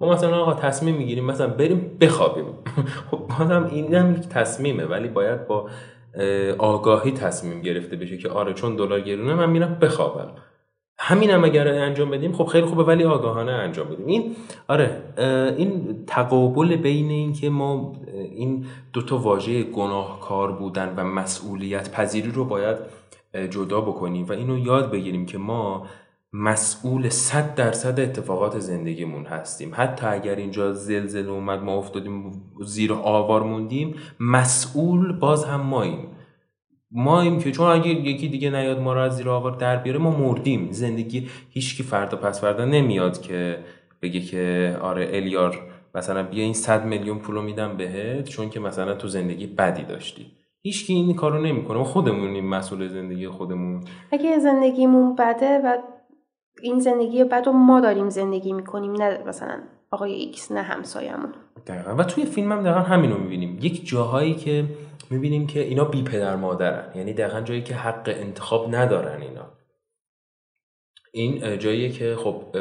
ما مثلا آقا تصمیم می‌گیریم مثلا بریم بخوابیم. <laughs> خب بازم این هم یک تصمیمه ولی باید با اه، آگاهی تصمیم گرفته بشه که آره چون دلار گرونه من میرم بخوابم. همین هم اگر انجام بدیم خب خیلی خوبه ولی آگاهانه انجام بدیم. این آره این تقابل بین این که ما این دوتا واژه گناهکار بودن و مسئولیت پذیری رو باید جدا بکنیم و اینو یاد بگیریم که ما مسئول صد درصد اتفاقات زندگیمون هستیم. حتی اگر اینجا زلزله اومد ما افتادیم زیر آوار موندیم مسئول باز هم ماییم. ماییم که چون اگه یکی دیگه نیاد ما رو از زیر آوار در بیاره ما مردیم. زندگی هیچکی فردا پس فردا نمیاد که بگه که آره الیار مثلا بیا این صد میلیون پولو میدم بهت چون که مثلا تو زندگی بدی داشتی. هیچکی این کارو نمی‌کنه. ما خودمونیم مسئول زندگی خودمون. اگه زندگیمون بده و این زندگی بد رو ما داریم زندگی می‌کنیم نه مثلا آقای X نه همسایمون دقیقا. و توی فیلم هم دقیقا همین رو می‌بینیم. یک جاهایی که می‌بینیم که اینا بی پدر مادرن. یعنی دقیقا جایی که حق انتخاب ندارن اینا. این جاییه که خب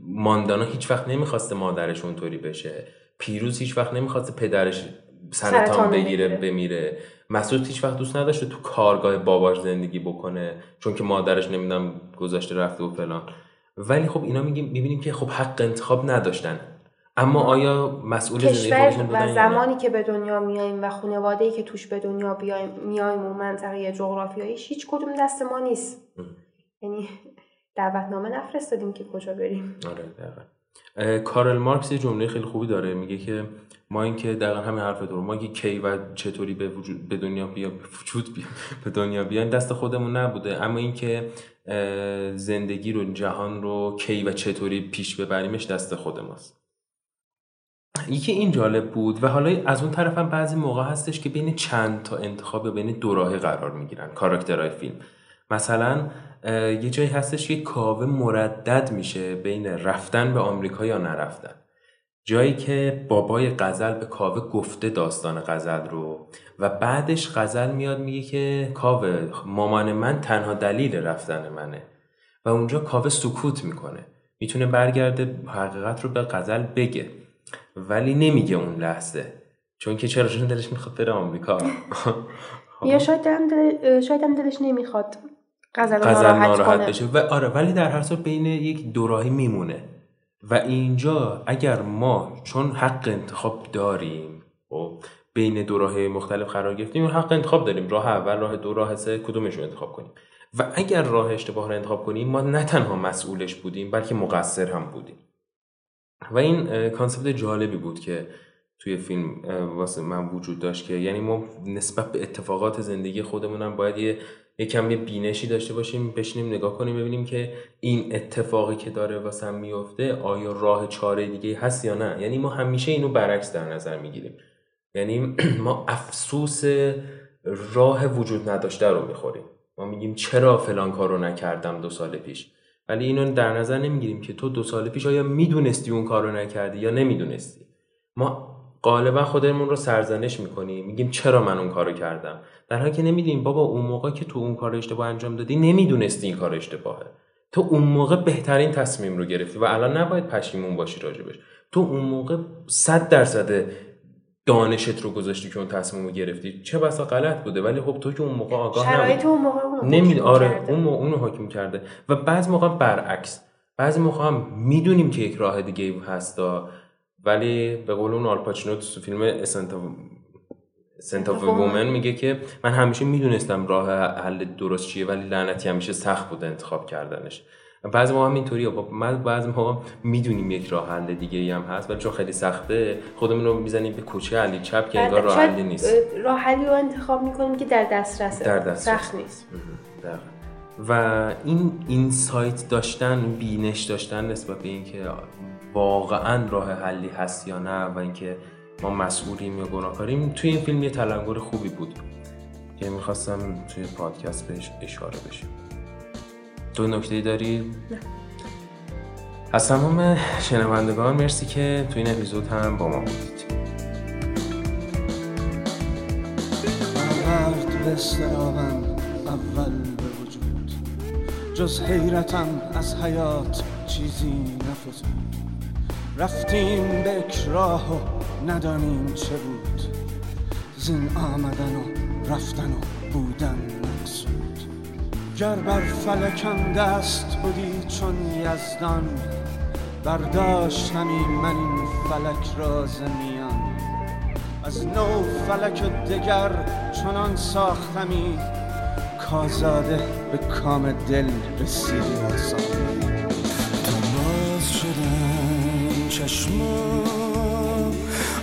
ماندانا هیچ وقت نمی‌خواسته مادرش اونطوری بشه. پیروز هیچ وقت نمی‌خواسته پدرش سرطان بگیره. بمیره. مسعود هیچ وقت دوست نداشته تو کارگاه باباش زندگی بکنه چون که مادرش نمی‌دونم گذاشته رفته و فلان. ولی خب اینا میگیم می‌بینیم که خب حق انتخاب نداشتن. اما آیا مسئول کشور و نه؟ زمانی که به دنیا میایم و خانواده‌ای که توش به دنیا بیایم میایم و منطقه جغرافیاییش هیچ کدوم دست ما نیست. یعنی دعوتنامه نفرستادیم که کجا بریم. آره دقیقا. کارل مارکس یه جمله خیلی خوبی داره. میگه که ما اینکه دقیقا همین حرف تو ما که کی و چطوری به وجود به دنیا بیا وجود بیا به دنیا بیایم دست خودمون نبوده. اما اینکه زندگی رو جهان رو کی و چطوری پیش ببریمش دست خود ماست. یکی این جالب بود و حالا از اون طرف هم بعضی موقع هستش که بین چند تا انتخاب یا بین دو راهه قرار می‌گیرن کاراکترهای فیلم. مثلا یه جایی هستش که کاوه مردد میشه بین رفتن به آمریکا یا نرفتن. جایی که بابای غزل به کاوه گفته داستان غزل رو و بعدش غزل میاد میگه که کاوه مامان من تنها دلیل رفتن منه. و اونجا کاوه سکوت می‌کنه. می‌تونه برگرده حقیقت رو به غزل بگه. ولی نمیگه اون لحظه. چون که چرا چون دلش می‌خواد بره آمریکا. <laughs> یا شاید دل... شاید هم دلش نمی‌خواد غزل ناراحت, بشه. و آره ولی در هر صورت بین یک دوراهی میمونه. و اینجا اگر ما چون حق انتخاب داریم خب بین دو راه مختلف قرار گرفتیم حق انتخاب داریم. راه اول راه دو راه سه کدومش رو انتخاب کنیم. و اگر راه اشتباه رو انتخاب کنیم ما نه تنها مسئولش بودیم بلکه مقصر هم بودیم. و این کانسپت جالبی بود که توی فیلم واسه من وجود داشت که یعنی ما نسبت به اتفاقات زندگی خودمون هم باید یه یکم یه بینشی داشته باشیم بشینیم نگاه کنیم ببینیم که این اتفاقی که داره واسه میفته آیا راه چاره دیگه هست یا نه. یعنی ما همیشه اینو برعکس در نظر می‌گیریم. یعنی <clears throat> ما افسوس راه وجود نداشته رو می‌خوریم. ما میگیم چرا فلان کار رو نکردم دو سال پیش؟ ولی اینو در نظر نمی‌گیریم که تو دو سال پیش آیا می‌دونستی اون کار رو نکردی یا نمی‌دونستی؟ ما غالبا خودمون رو سرزنش می‌کنیم میگیم چرا من اون کارو کردم؟ در حالی که نمی‌دونیم بابا اون موقع که تو اون کار اشتباه انجام دادی نمی‌دونستی این کار اشتباهه. تو اون موقع بهترین تصمیم رو گرفتی و الان نباید پشیمون باشی راجبش. تو اون موقع صد درصد دانشت رو گذاشتی که اون تصمیم رو گرفتی؟ چه بسا غلط بوده ولی خب تو که اون موقع آگاه شرایط اون موقع اون نمی آره اون مو- اونو حکم کرده. و بعضی موقع برعکس. بعضی موقع هم می‌دونیم که یک راه دیگه هستا. ولی به قول اون آلپاچینو تو فیلم Scent Scent of Woman. میگه که من همیشه می‌دونستم راه حل درست چیه ولی لعنتی همیشه سخت بوده انتخاب کردنش. بعضی ما هم اینطوریه خب من بعضی ما می‌دونیم یک راه حل دیگه ای هم هست ولی چون خیلی سخته خودمون رو می‌زنیم به کوچه علی چپ که انگار راه حلی نیست راه حلی رو انتخاب می‌کنیم که در دسترسه در دسترس. سخت نیست دقیقاً. و این اینسایت داشتن بینش داشتن نسبت به اینکه واقعا راه حلی هست یا نه و اینکه ما مسئولیم یا گناهکاریم توی این فیلم یه تلنگر خوبی بود که می‌خواستم توی پادکست بهش اشاره بشه تو نکته داری؟ نه. از تمام شنوندگان مرسی که توی این اپیزود هم با ما بودید. به اول به وجود. جز حیرتم از حیات چیزی نفزود. رفتیم به اکراه و ندانیم چه بود. زین آمدن و رفتن و بودن. گر بر فلکم دست بودی چون یزدان برداشتمی من این فلک را ز میان. از نو فلک دگر چنان ساختمی کازاده به کام دل رسیدی آسان باز شدن چشما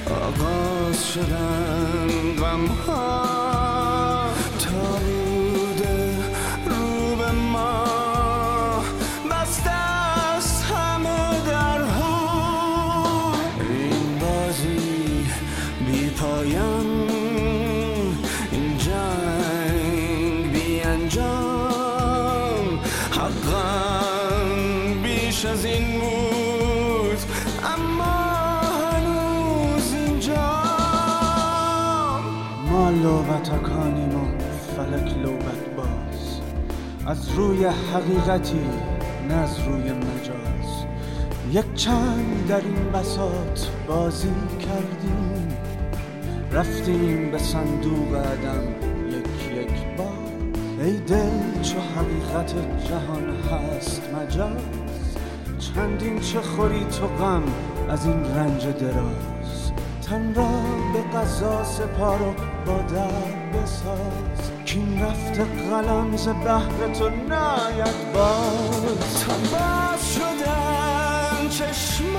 آغاز شدن غمها. از روی حقیقتی نه از روی مجاز. یک چند در این بساط بازی کردیم. رفتیم به صندوق عدم یک یک بار ای دل چو حقیقت جهان هست مجاز. چندین چه خوری تو غم از این رنج دراز. تن را به قضا سپار و با در بساز. کین رفته قلم ز بهر تو ناید باز. بس شدن چشم